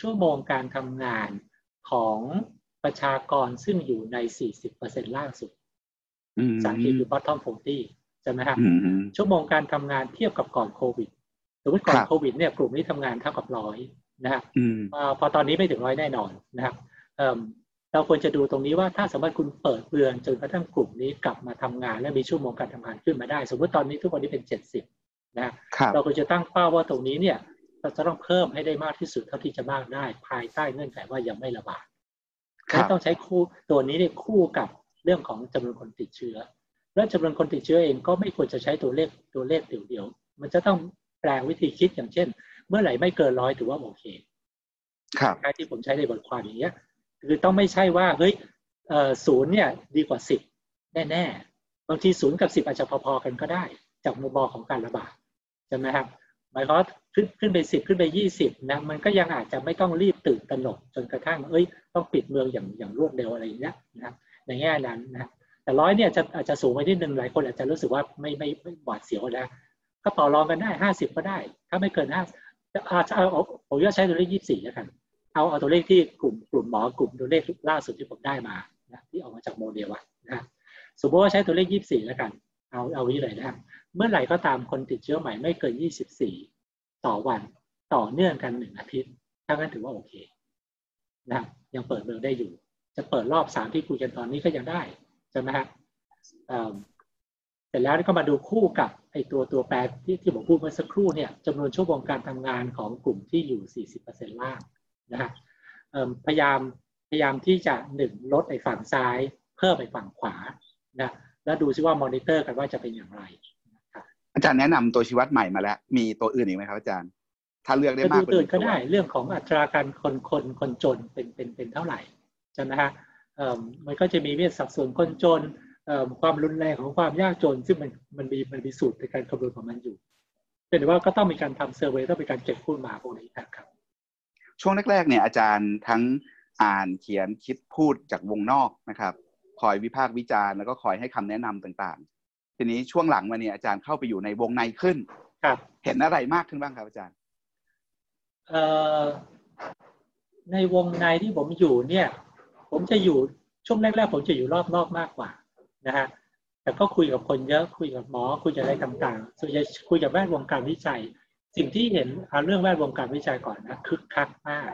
ชั่วโมงการทำงานของประชากรซึ่งอยู่ใน 40%ล่างสุดสารคีคือ bottom 40 ใช่ไหมครับ ชั่วโมงการทำงานเทียบกับก่อนโควิด สมมติก่อนโควิดเนี่ยกลุ่มนี้ทำงานเท่ากับร้อยนะฮะพอตอนนี้ไม่ถึงร้อยแน่นอนนะครับ เราควรจะดูตรงนี้ว่าถ้าสมมติคุณเปิดเบือนจนกระทั่งกลุ่มนี้กลับมาทำงาน และมีชั่วโมงการทำงานขึ้นมาได้ สมมติตอนนี้ทุกคนนี้เป็นเจ็ดสิบนะเราควรจะตั้งเป้าว่าตรงนี้เนี่ยเราจะต้องเพิ่มให้ได้มากที่สุดเท่าที่จะมากได้ ภายใต้เงื่อนไขว่ายังไม่ระบาดและต้องใช้คู่ตัวนี้เนี่ยคู่กับเรื่องของจำนวนคนติดเชื้อ และจำนวนคนติดเชื้อเองก็ไม่ควรจะใช้ตัวเลขตัวเลขเดียวๆมันจะต้องแปลงวิธีคิดอย่างเช่น เมื่อไหร่ไม่เกินร้อยถือว่าโอเคครับที่ผมใช้ในบทความอย่างเงี้ย คือต้องไม่ใช่ว่าเฮ้ยศูนย์เนี่ยดีกว่าสิบแน่ๆบางทีศูนย์กับสิบอาจจะพอๆกันก็ได้ จากมุมมองของการระบาดใช่ไหมครับหมายความขึ้นขึ้นไปสิบขึ้นไปยี่สิบนะมันก็ยังอาจจะไม่ต้องรีบตื่นตระหนกจนกระทั่งเอ้ยต้องปิดเมืองอย่างอย่างรวดเร็วอะไรอย่างเงี้ยนะในแง่นั้นนะแต่ร้อยเนี่ยจะอาจจะสูงไปนิดนึงหลายคนอาจจะรู้สึกว่าไม่ไม่ไม่หวาดเสียวนะก็ต่อรองกันได้ห้าสิบก็ได้ ถ้าไม่เกินห้าอาจจะเอาผมจะใช้ตัวเลขยี่สี่แล้วกัน เอาเอาตัวเลขที่กลุ่มกลุ่มหมอกลุ่มตัวเลขล่าสุดที่ผมได้มานะที่ออกมาจากโมเดลนะสมมติว่าใช้ตัวเลขยี่สี่แล้วกัน เอาเอาวิเลยนะเมื่อไหร่ก็ตามคนติดเชื้อใหม่ไม่เกินยี่สิบสี่ต่อวันต่อเนื่องกันหนึ่งอาทิตย์ถ้างั้นถือว่าโอเคนะยังเปิดเมืองได้อยู่ จะเปิดรอบสามที่คุยกันตอนนี้ก็ยังได้ใช่ไหมครับเสร็จแล้วก็มาดูคู่กับไอตัวตัวแปรที่ที่ผมพูดเมื่อสักครู่เนี่ยจำนวนชั่วโมงการทำงานของกลุ่มที่อยู่ 40%ล่าง นะฮะพยายามพยายามที่จะหนึ่งลดไอฝั่งซ้าย เพิ่มไอฝั่งขวานะแล้วดูซิว่ามอนิเตอร์กันว่าจะเป็นอย่างไรอาจารย์แนะนำตัวชี้วัดใหม่มาแล้ว มีตัวอื่นอีกไหมครับอาจารย์ ถ้าเลือกได้มากกว่าอื่นก็ได้เรื่องของอัตราการคนคนคนจนเป็นเป็นเป็นเท่าไหร่ใช่ไหมฮะมันก็จะมีเวทสัดส่วนคนจนความรุนแรงของความยากจน ซึ่งมันมันมีมันมีสูตรในการคำนวณของมันอยู่เป็นว่าก็ต้องมีการทำเซอร์เวยต้องมีการเก็บข้อมูลพวกนี้ครับ ช่วงแรกๆเนี่ยอาจารย์ทั้งอ่านเขียนคิดพูดจากวงนอกนะครับ คอยวิพากษ์วิจารณ์แล้วก็คอยให้คำแนะนำต่างทีนี้ช่วงหลังมาเนี่ยอาจารย์เข้าไปอยู่ในวงในขึ้นครับเห็นอะไรมากขึ้นบ้างครับอาจารย์เอ่อในวงในที่ผมอยู่เนี่ย ผมจะอยู่ช่วงแรกๆผมจะอยู่รอบนอกมากกว่านะฮะแต่ก็คุยกับคนเยอะคุยกับหมอคุยกับอะไรต่างๆส่วนใหญ่คุยกับแวดวงการวิจัย สิ่งที่เห็นเอาเรื่องแวดวงการวิจัยก่อนนะคึกคักมาก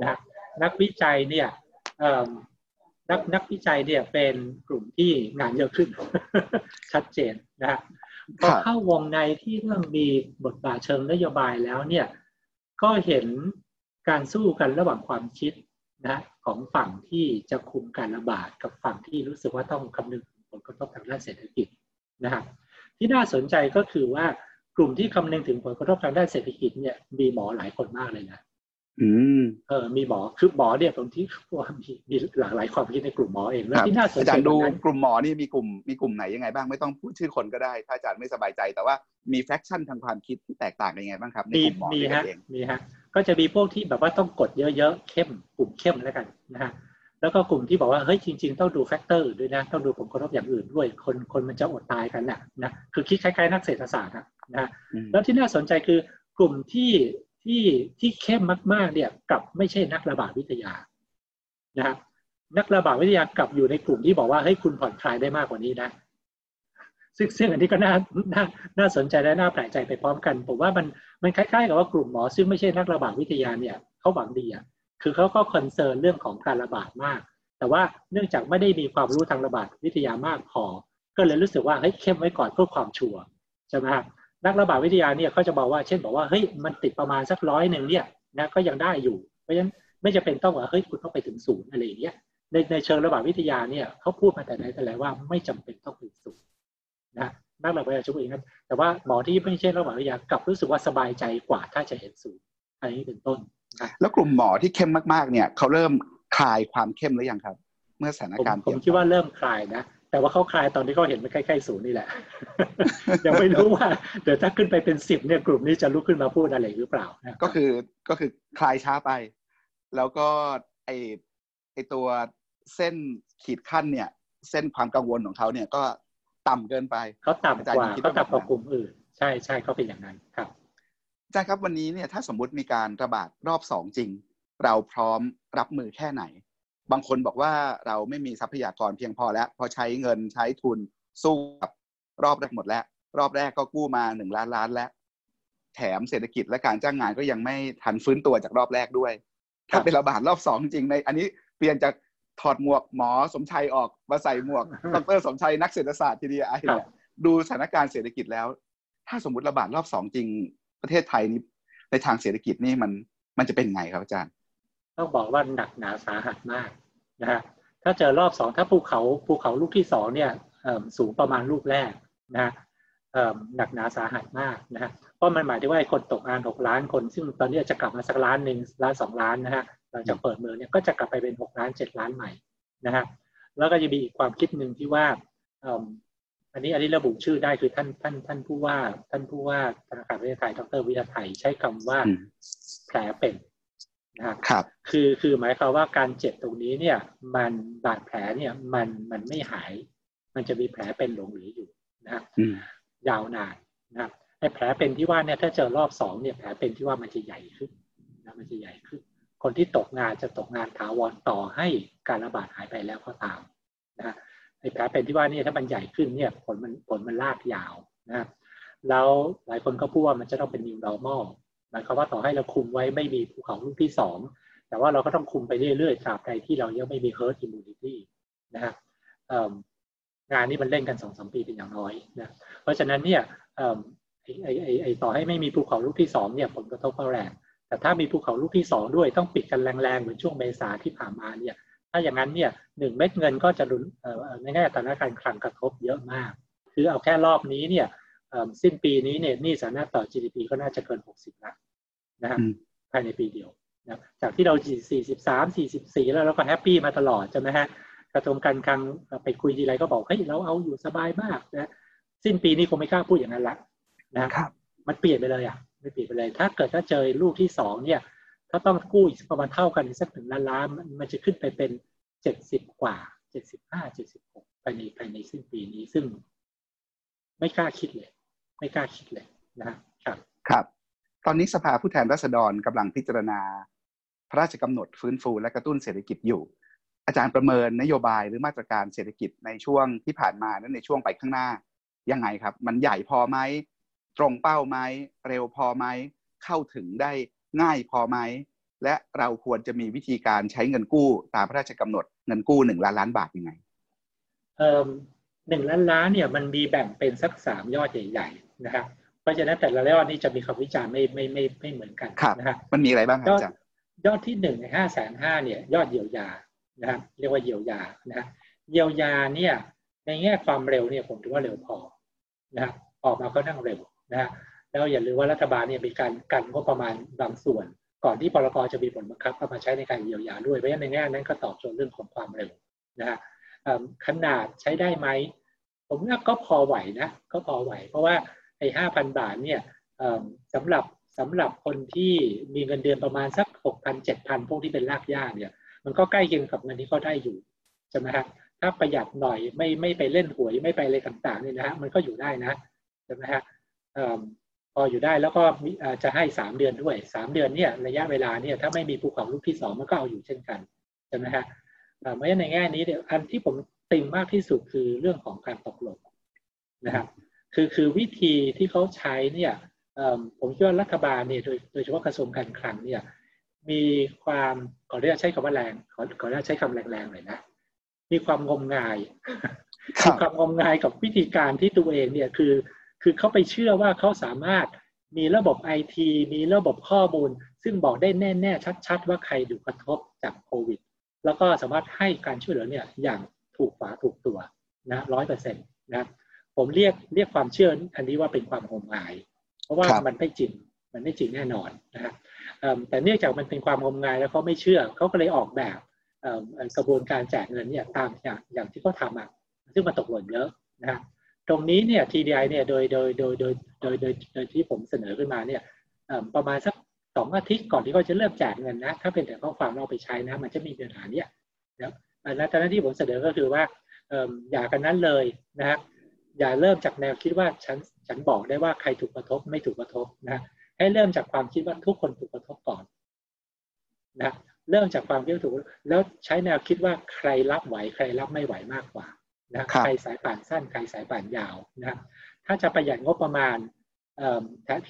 นะนักวิจัยเนี่ยนักนักวิจัยเนี่ยเป็นกลุ่มที่งานเยอะขึ้น ชัดเจนนะฮะพอเข้าวงในที่เรื่องมีบทบาทเชิงนโยบายแล้วเนี่ยก็เห็นการสู้กันระหว่างความคิดนะของฝั่งที่จะคุมการระบาดกับฝั่งที่รู้สึกว่าต้องคำนึงผลกระทบทางด้านเศรษฐกิจนะครับที่น่าสนใจก็คือว่า กลุ่มที่คำนึงถึงผลกระทบทางด้านเศรษฐกิจเนี่ยมีหมอหลายคนมากเลยนะอืมเออมีหมอคือหมอเนี่ยตรงที่ว่ามีมีหลากหลายความคิดในกลุ่มหมอเองแล้วที่น่าสนใจอาจารย์ดูกลุ่มหมอนี่มีกลุ่มมีกลุ่มไหนยังไงบ้างไม่ต้องพูดชื่อคนก็ได้ ถ้าอาจารย์ไม่สบายใจ แต่ว่ามี faction ทางความคิดที่แตกต่างยังไงบ้างครับในกลุ่มหมอเองมีฮะก็จะมีพวกที่แบบว่าต้องกดเยอะๆเข้มกลุ่มเข้มแล้วกันนะฮะ แล้วก็กลุ่มที่บอกว่าเฮ้ยจริง ๆ ต้องดู factor ด้วยนะต้องดูผลกระทบอย่างอื่นด้วย คนคนมันจะอดตายกันนะนะคือคิดคล้ายๆ นักเศรษฐศาสตร์นะแล้วที่น่าสนใจคือกลุ่มที่ที่ที่เข้มมากๆเนี่ยกับไม่ใช่นักระบาดวิทยานะครับนักระบาดวิทยากลับอยู่ในกลุ่มที่บอกว่าเฮ้ยคุณผ่อนคลายได้มากกว่านี้นะซึ่งซึ่งอันนี้ก็น่าน่าน่าสนใจและน่าแปลกใจไปพร้อมกัน ผมว่ามันมันคล้ายๆ กับว่ากลุ่มหมอซึ่งไม่ใช่นักระบาดวิทยาเนี่ยเขาหวังดีอะ คือเขาก็คอนเซิร์นเรื่องของการระบาดมาก แต่ว่าเนื่องจากไม่ได้มีความรู้ทางระบาดวิทยามากพอ ก็เลยรู้สึกว่าเฮ้ยเข้มไว้ก่อนเพื่อความชัวร์ใช่ไหมครับนักระบาดวิทยาเนี่ยเขาจะบอกว่าเช่นบอกว่าเฮ้ยมันติดประมาณสักร้อยหนึ่งเนี่ยนะก็ยังได้อยู่ เพราะฉะนั้นไม่จะเป็นต้องว่าเฮ้ยคุณต้องไปถึงศูนย์อะไรอย่างเงี้ยในในเชิงระบาดวิทยาเนี่ยเขาพูดมาแต่ไหนแต่ไรว่าไม่จำเป็นต้องถึงศูนย์นะนักระบาดวิทยาชุบเองครับแต่ว่าหมอที่ไม่ใช่ระบาดวิทยากลับรู้สึกว่าสบายใจกว่าถ้าจะเห็นศูนย์ อันนี้เป็นต้น แล้วกลุ่มหมอที่เข้มมากๆเนี่ยเขาเริ่มคลายความเข้มหรือยังครับ เมื่อสถานการณ์ผมคิดว่าเริ่มคลายนะแต่ว่าเขาคลายตอนที่เขาเห็นมันใกล้ๆศูนย์นี่แหละยังไม่รู้ว่าเดี๋ยวถ้าขึ้นไปเป็นสิบเนี่ยกลุ่มนี้จะลุกขึ้นมาพูดอะไรหรือเปล่าก็คือก็คือคลายช้าไป แล้วก็ไอไอตัวเส้นขีดขั้นเนี่ย เส้นความกังวลของเขาเนี่ยก็ต่ำเกินไปเขาต่ำกว่าเขาต่ำกว่ากลุ่มอื่น ใช่ใช่เขาเป็นอย่างนั้นครับ อาจารย์ครับวันนี้เนี่ยถ้าสมมุติมีการระบาดรอบสองจริง เราพร้อมรับมือแค่ไหน บางคนบอกว่าเราไม่มีทรัพยากรเพียงพอแล้ว พอใช้เงินใช้ทุนสู้กับรอบแรกหมดแล้ว รอบแรกก็กู้มาหนึ่งล้านล้านแล้ว แถมเศรษฐกิจและการจ้างงานก็ยังไม่ทันฟื้นตัวจากรอบแรกด้วย ถ้าเป็นระบาดรอบสองจริงใน อันนี้เปลี่ยนจากถอดหมวกหมอสมชัยออกมาใส่หมวกดรสมชัยนักเศรษฐศาสตร์ทีเดียวดูสถานการณ์เศรษฐกิจแล้ว ถ้าสมมติระบาดรอบสองจริง ประเทศไทยนี้ในทางเศรษฐกิจนี่มันมันจะเป็นไงครับอาจารย์ ต้องบอกว่าหนักหนาสาหัสมากนะฮะถ้าเจอรอบสองถ้าภูเขาภูเขาลูกที่สองเนี่ยสูงประมาณลูกแรกนะหนักหนาสาหัสมากนะฮะเพราะมันหมายถึงว่าคนตกงานหกล้านคน ซึ่งตอนนี้จะกลับมาสักล้านหนึ่งล้านสองล้านนะฮะหลังจากเปิดเมืองเนี่ยก็จะกลับไปเป็นหกล้านเจ็ดล้านใหม่นะฮะแล้วก็จะมีอีกความคิดหนึ่งที่ว่า อันนี้อันนี้ระบุชื่อได้คือท่านท่านท่านผู้ว่า ท่านผู้ว่าธนาคารประเทศไทยดรวิทยาไทยใช้คำว่าแผลเป็นนะครับ คือคือหมายความว่าการเจ็บตรงนี้เนี่ย มันบาดแผลเนี่ยมันมันไม่หาย มันจะมีแผลเป็นหลงเหลืออยู่นะยาวนานนะครับไอ้แผลเป็นที่ว่าเนี่ยถ้าเจอรอบสองเนี่ยแผลเป็นที่ว่ามันจะใหญ่ขึ้นนะมันจะใหญ่ขึ้น คนที่ตกงานจะตกงานถาวรต่อให้การระบาดหายไปแล้วก็ตามนะ ไอ้แผลเป็นที่ว่านี่ถ้ามันใหญ่ขึ้นเนี่ยผลมันผลมันลากยาวนะแล้วหลายคนก็พูดว่ามันจะต้องเป็น new normal หมายความว่าต่อให้เราคุมไว้ไม่มีภูเขาลูกที่สองแต่ว่าเราก็ต้องคุมไปเรื่อยๆตราบใดที่เรายังไม่มี herd immunity นะฮะงานนี้มันเล่นกันสองสมปีเป็นอย่างน้อยนะเพราะฉะนั้นเนี่ยไอ้ไอ้ไอ้ไอต่อให้ไม่มีภูเขาลูกที่สองเนี่ยผลกระทบก็แรงแต่ถ้ามีภูเขาลูกที่สองด้วยต้องปิดกันแรงๆเหมือนช่วงเมษาที่ผ่านมาเนี่ย ถ้าอย่างนั้นเนี่ยหนึ่งเม็ดเงินก็จะรุนในแง่ฐานะการคลังกระทบเยอะมาก คือเอาแค่รอบนี้เนี่ยสิ้นปีนี้เนี่ยนี่สานะต่อ GDP ก็น่าจะเกิน 60ล้านนะครับภายในปีเดียวนะจากที่เรา 43 44 แล้วเราก็แฮปปี้มาตลอดใช่ไหมฮะกระทรวงการคลังไปคุยทีไรก็บอกเฮ้ยเราเอาอยู่สบายมากนะสิ้นปีนี้คงไม่กล้าพูดอย่างนั้นละนะครับ มันเปลี่ยนไปเลยอะไม่เปลี่ยนไปเลย ถ้าเกิดถ้าเจอลูกที่สองเนี่ย ถ้าต้องกู้อีกประมาณเท่ากันสักถึงล้านล้านมันจะขึ้นไปเป็นเจ็ดสิบกว่าเจ็ดสิบห้าเจ็ดสิบหกภายในภายในสิ้นปีนี้ซึ่ง ไม่กล้าคิดเลย ไม่กล้าคิดเลยนะครับครับ ตอนนี้สภาผู้แทนราษฎรกำลังพิจารณา พระราชกำหนดฟื้นฟูและกระตุ้นเศรษฐกิจอยู่ อาจารย์ประเมินนโยบายหรือมาตรการเศรษฐกิจในช่วงที่ผ่านมานั้นในช่วงไปข้างหน้ายังไงครับ มันใหญ่พอไหมตรงเป้าไหมเร็วพอไหมเข้าถึงได้ ง่ายพอไหม และเราควรจะมีวิธีการใช้เงินกู้ตามพระราชกำหนดเงินกู้หนึ่งล้านล้านบาทยังไงเอ่อหนึ่งล้านล้านเนี่ยมันมีแบ่งเป็นสักสามยอดใหญ่ๆนะครับเพราะฉะนั้นแต่ละยอดนี่จะมีคำวิจารณ์ไม่ไม่ไม่ไม่เหมือนกันนะครับมันมีอะไรบ้างครับอาจารย์ยอดที่หนึ่งในห้าแสนห้าเนี่ย ยอดเยียวยานะครับเรียกว่าเยียวยานะเยียวยาเนี่ยในแง่ความเร็วเนี่ยผมถือว่าเร็วพอนะครับออกมาก็นั่งเร็วนะฮะ แล้วอย่าลืมว่ารัฐบาลเนี่ยมีการกันงบประมาณบางส่วน ก่อนที่พรกจะมีผลบังคับเข้ามาใช้ในการเยียวยาด้วยเพราะฉะนั้นในแง่นั้นก็ตอบโจทย์เรื่องของความเร็วนะฮะขนาดใช้ได้ไหมผมว่าก็พอไหวนะก็พอไหว เพราะว่าไอ้ห้าพันบาทเนี่ยสำหรับสำหรับคนที่มีเงินเดือนประมาณสักหกพันเจ็ดพันพวกที่เป็นรากหญ้าเนี่ย มันก็ใกล้เคียงกับเงินที่เขาได้อยู่ใช่ไหมครับถ้าประหยัดหน่อยไม่ไม่ไปเล่นหวยไม่ไปอะไรต่างๆเนี่ยนะฮะมันก็อยู่ได้นะใช่ไหมฮะ พออยู่ได้แล้วก็จะให้สามเดือนด้วยสามเดือนเนี่ยระยะเวลาเนี่ยถ้าไม่มีภูเขาลูกที่สองมันก็เอาอยู่เช่นกันใช่ไหมฮะเพราะฉะนั้นในแง่นี้เนี่ยอันที่ผมติงมากที่สุดคือเรื่องของการตกลงนะครับคือคือวิธีที่เขาใช้เนี่ยผมคิดว่ารัฐบาลเนี่ยโดยโดยเฉพาะกระทรวงการคลังเนี่ยมีความขอเรียกใช้คำว่าแรงขอขอเรียกใช้คำแรงๆหน่อยนะมีความงมงายมีความงมงายกับวิธีการที่ตัวเองเนี่ยคือ คือเขาไปเชื่อว่าเขาสามารถมีระบบไอทีมีระบบข้อมูล ซึ่งบอกได้แน่ ๆ ชัด ๆ ว่าใครถูกกระทบจากโควิด แล้วก็สามารถให้การช่วยเหลือเนี่ยอย่างถูกฝาถูกตัวนะร้อยเปอร์เซ็นต์นะผมเรียกเรียกความเชื่ออันนี้ว่าเป็นความงมงาย เพราะว่ามันไม่จริงมันไม่จริงแน่นอนนะครับแต่เนื่องจากมันเป็นความงมงายแล้วเขาไม่เชื่อเขาก็เลยออกแบบกระบวนการแจกเงินเนี่ยตามอย่างอย่างที่เขาทำอะซึ่งมันตกหล่นเยอะนะครับ ตรงนี้เนี่ย TDI เนี่ยโดยโดยโดยโดยโดยโดยโดยที่ผมเสนอขึ้นมาเนี่ยประมาณสักสองอาทิตย์ก่อนที่เขาจะเริ่มแจกเงินนะ ถ้าเป็นแต่ข้อความเราไปใช้นะ มันจะมีปัญหาเนี้ยนะแล้วตอนนั้นที่ผมเสนอก็คือว่าอย่ากันนั้นเลยนะครับอย่าเริ่มจากแนวคิดว่าฉันฉันบอกได้ว่าใครถูกกระทบไม่ถูกกระทบนะให้เริ่มจากความคิดว่าทุกคนถูกกระทบก่อนนะเริ่มจากความคิดถูกแล้วใช้แนวคิดว่าใครรับไหวใครรับไม่ไหวมากกว่า นะใครสายป่านสั้นใครสายป่านยาวนะถ้าจะประหยัดงบประมาณ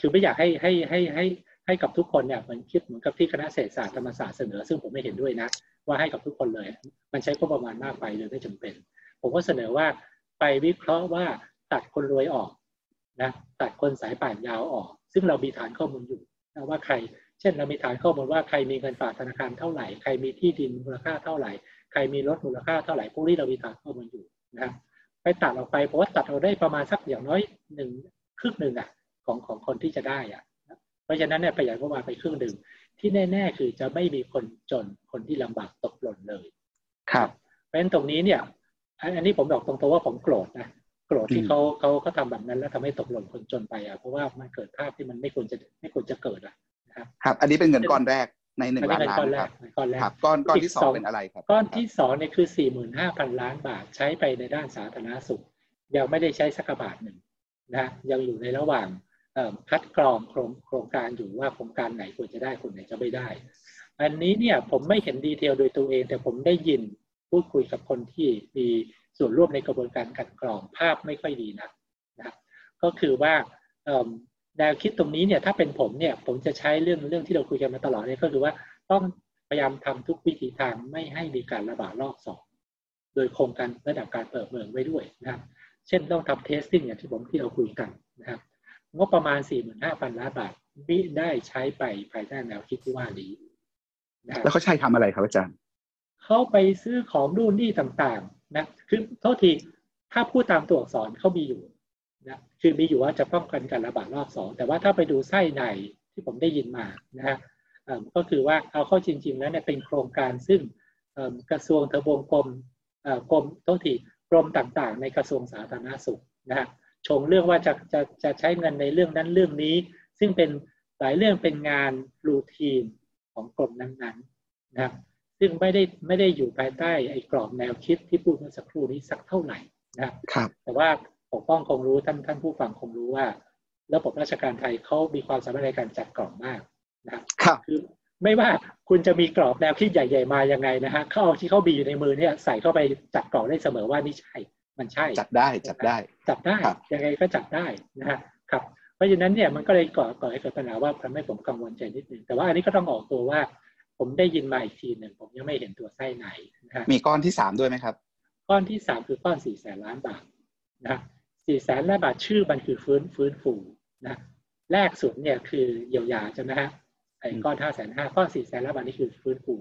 คือไม่อยากให้ให้ให้ให้ให้กับทุกคนเนี่ยมันคิดเหมือนกับที่คณะเศรษฐศาสตร์ธรรมศาสตร์เสนอ ซึ่งผมไม่เห็นด้วยนะ ว่าให้กับทุกคนเลย มันใช้งบประมาณมากไปโดยไม่จำเป็น ผมก็เสนอว่าไปวิเคราะห์ว่าตัดคนรวยออกนะตัดคนสายป่านยาวออก ซึ่งเรามีฐานข้อมูลอยู่นะว่าใคร เช่นเรามีฐานข้อมูลว่าใครมีเงินฝากธนาคารเท่าไหร่ ใครมีที่ดินมูลค่าเท่าไหร่ ใครมีรถมูลค่าเท่าไหร่พวกนี้เรามีฐานข้อมูลอยู่ นะไปตัดออกไปเพราะว่าตัดเราได้ประมาณสักอย่างน้อยหนึ่งครึ่งหนึ่งอะของของคนที่จะได้อะเพราะฉะนั้นเนี่ยประหยัดงบประมาณไปครึ่งหนึ่งที่แน่ ๆ คือจะไม่มีคนจนคนที่ลำบากตกหล่นเลย ครับ เพราะฉะนั้นตรงนี้เนี่ย อันนี้ผมบอกตรงๆว่าผมโกรธนะโกรธที่เขาเขาเขาทำแบบนั้นแล้วทำให้ตกหล่นคนจนไปอะเพราะว่ามันเกิดภาพที่มันไม่ควรจะไม่ควรจะเกิดอะนะครับ ครับ อันนี้เป็นเงินก้อนแรก ในหนึ่งล้านล้านครับก้อนแรกก้อนก้อนที่สองเป็นอะไรครับ ก้อนที่สองเนี่ยคือสี่หมื่นห้าพันล้านบาทใช้ไปในด้านสาธารณสุข ยังไม่ได้ใช้สักบาทหนึ่งนะยังอยู่ในระหว่างคัดกรองโครงโครงการอยู่ว่าโครงการไหนควรจะได้คนไหนจะไม่ได้ อันนี้เนี่ยผมไม่เห็นดีเทลโดยตัวเอง แต่ผมได้ยินพูดคุยกับคนที่มีส่วนร่วมในกระบวนการคัดกรองภาพไม่ค่อยดีนะนะก็คือว่า แนวคิดตรงนี้เนี่ยถ้าเป็นผมเนี่ยผมจะใช้เรื่องเรื่องที่เราคุยกันมาตลอดเนี่ยก็คือว่าต้องพยายามทำทุกวิธีทางไม่ให้มีการระบาดรอบสองโดยโครงการระดับการเปิดเมืองไว้ด้วยนะครับ เช่นต้องทำเทสติ้งอย่างที่ผมที่เราคุยกันนะครับงบประมาณ 45,000 ล้านบาทมิได้ใช้ไปภายใต้แนวคิดที่ว่านี้นะแล้วเขาใช้ทำอะไรครับอาจารย์ เขาไปซื้อของนู่นนี่ต่างๆนะคือโทษทีถ้าพูดตามตัวอักษรเขามีอยู่นะ คือมีอยู่ว่าจะป้องกันการระบาดรอบสองแต่ว่าถ้าไปดูไส้ในที่ผมได้ยินมานะฮะก็คือว่าเอาเข้าจริงๆแล้วเนี่ยเป็นโครงการซึ่งกระทรวงทบวงกรมกรมโทษทีกรมต่างๆ ในกระทรวงสาธารณสุขนะฮะชงเรื่องว่าจะจะจะใช้เงินในเรื่องนั้นเรื่องนี้ ซึ่งเป็นหลายเรื่องเป็นงานรูทีนของกรมนั้นๆนะครับซึ่งไม่ได้ไม่ได้อยู่ภายใต้ไอ้กรอบแนวคิดที่พูดเมื่อสักครู่นี้สักเท่าไหร่นะครับแต่ว่า ปกป้องคงรู้ท่านท่านผู้ฟังคงรู้ว่าระบบราชการไทยเขามีความสามารถในการจัดกล่องมากนะครับคือไม่ว่าคุณจะมีกรอบแนวคิดใหญ่ ๆ มายังไงนะฮะเขาเอาที่เขาบีอยู่ในมือเนี่ยใส่เข้าไปจัดกรอบได้เสมอว่านี่ใช่ มันใช่ จัดได้จัดได้ จัดได้ยังไงก็จัดได้นะฮะครับ เพราะฉะนั้นเนี่ยมันก็เลยก่อก่อให้เกิดปัญหาว่าทำให้ผมกังวลใจนิดนึงแต่ว่าอันนี้ก็ต้องออกตัวว่า ผมได้ยินมาอีกทีหนึ่งผมยังไม่เห็นตัวไส้ไหนนะฮะมีก้อนที่สามด้วยไหมครับ ก้อนที่สามคือก้อนสี่แสนล้านบาทนะ สี่แสนล้านบาทชื่อมันคือฟื้นฟื้นฟูนะแรกสุดเนี่ยคือเยียวยาใช่ไหมฮะไอ้ก้อนห้าแสนห้าก้อนสี่แสนล้านบาทนี่คือฟื้นฟู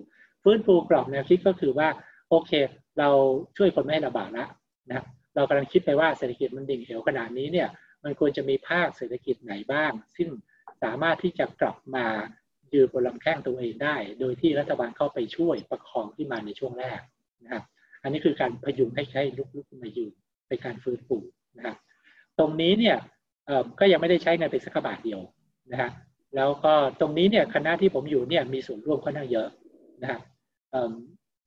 ฟื้นฟูกรอบแนวคิดก็คือว่าโอเค เราช่วยคนไม่ให้ระบาดละนะเรากำลังคิดไปว่าเศรษฐกิจมันดิ่งเหวขนาดนี้เนี่ยมันควรจะมีภาคเศรษฐกิจไหนบ้าง ซึ่งสามารถที่จะกลับมายืนบนลำแข้งตัวเองได้ โดยที่รัฐบาลเข้าไปช่วยประคองที่มาในช่วงแรกนะครับอันนี้คือการพยุงให้ใช้ลุกลุกมายืนเป็นการฟื้นฟู นะครับตรงนี้เนี่ยก็ยังไม่ได้ใช้เงินไปสักบาทเดียวนะฮะแล้วก็ตรงนี้เนี่ยคณะที่ผมอยู่เนี่ยมีส่วนร่วมค่อนข้างเยอะนะฮะ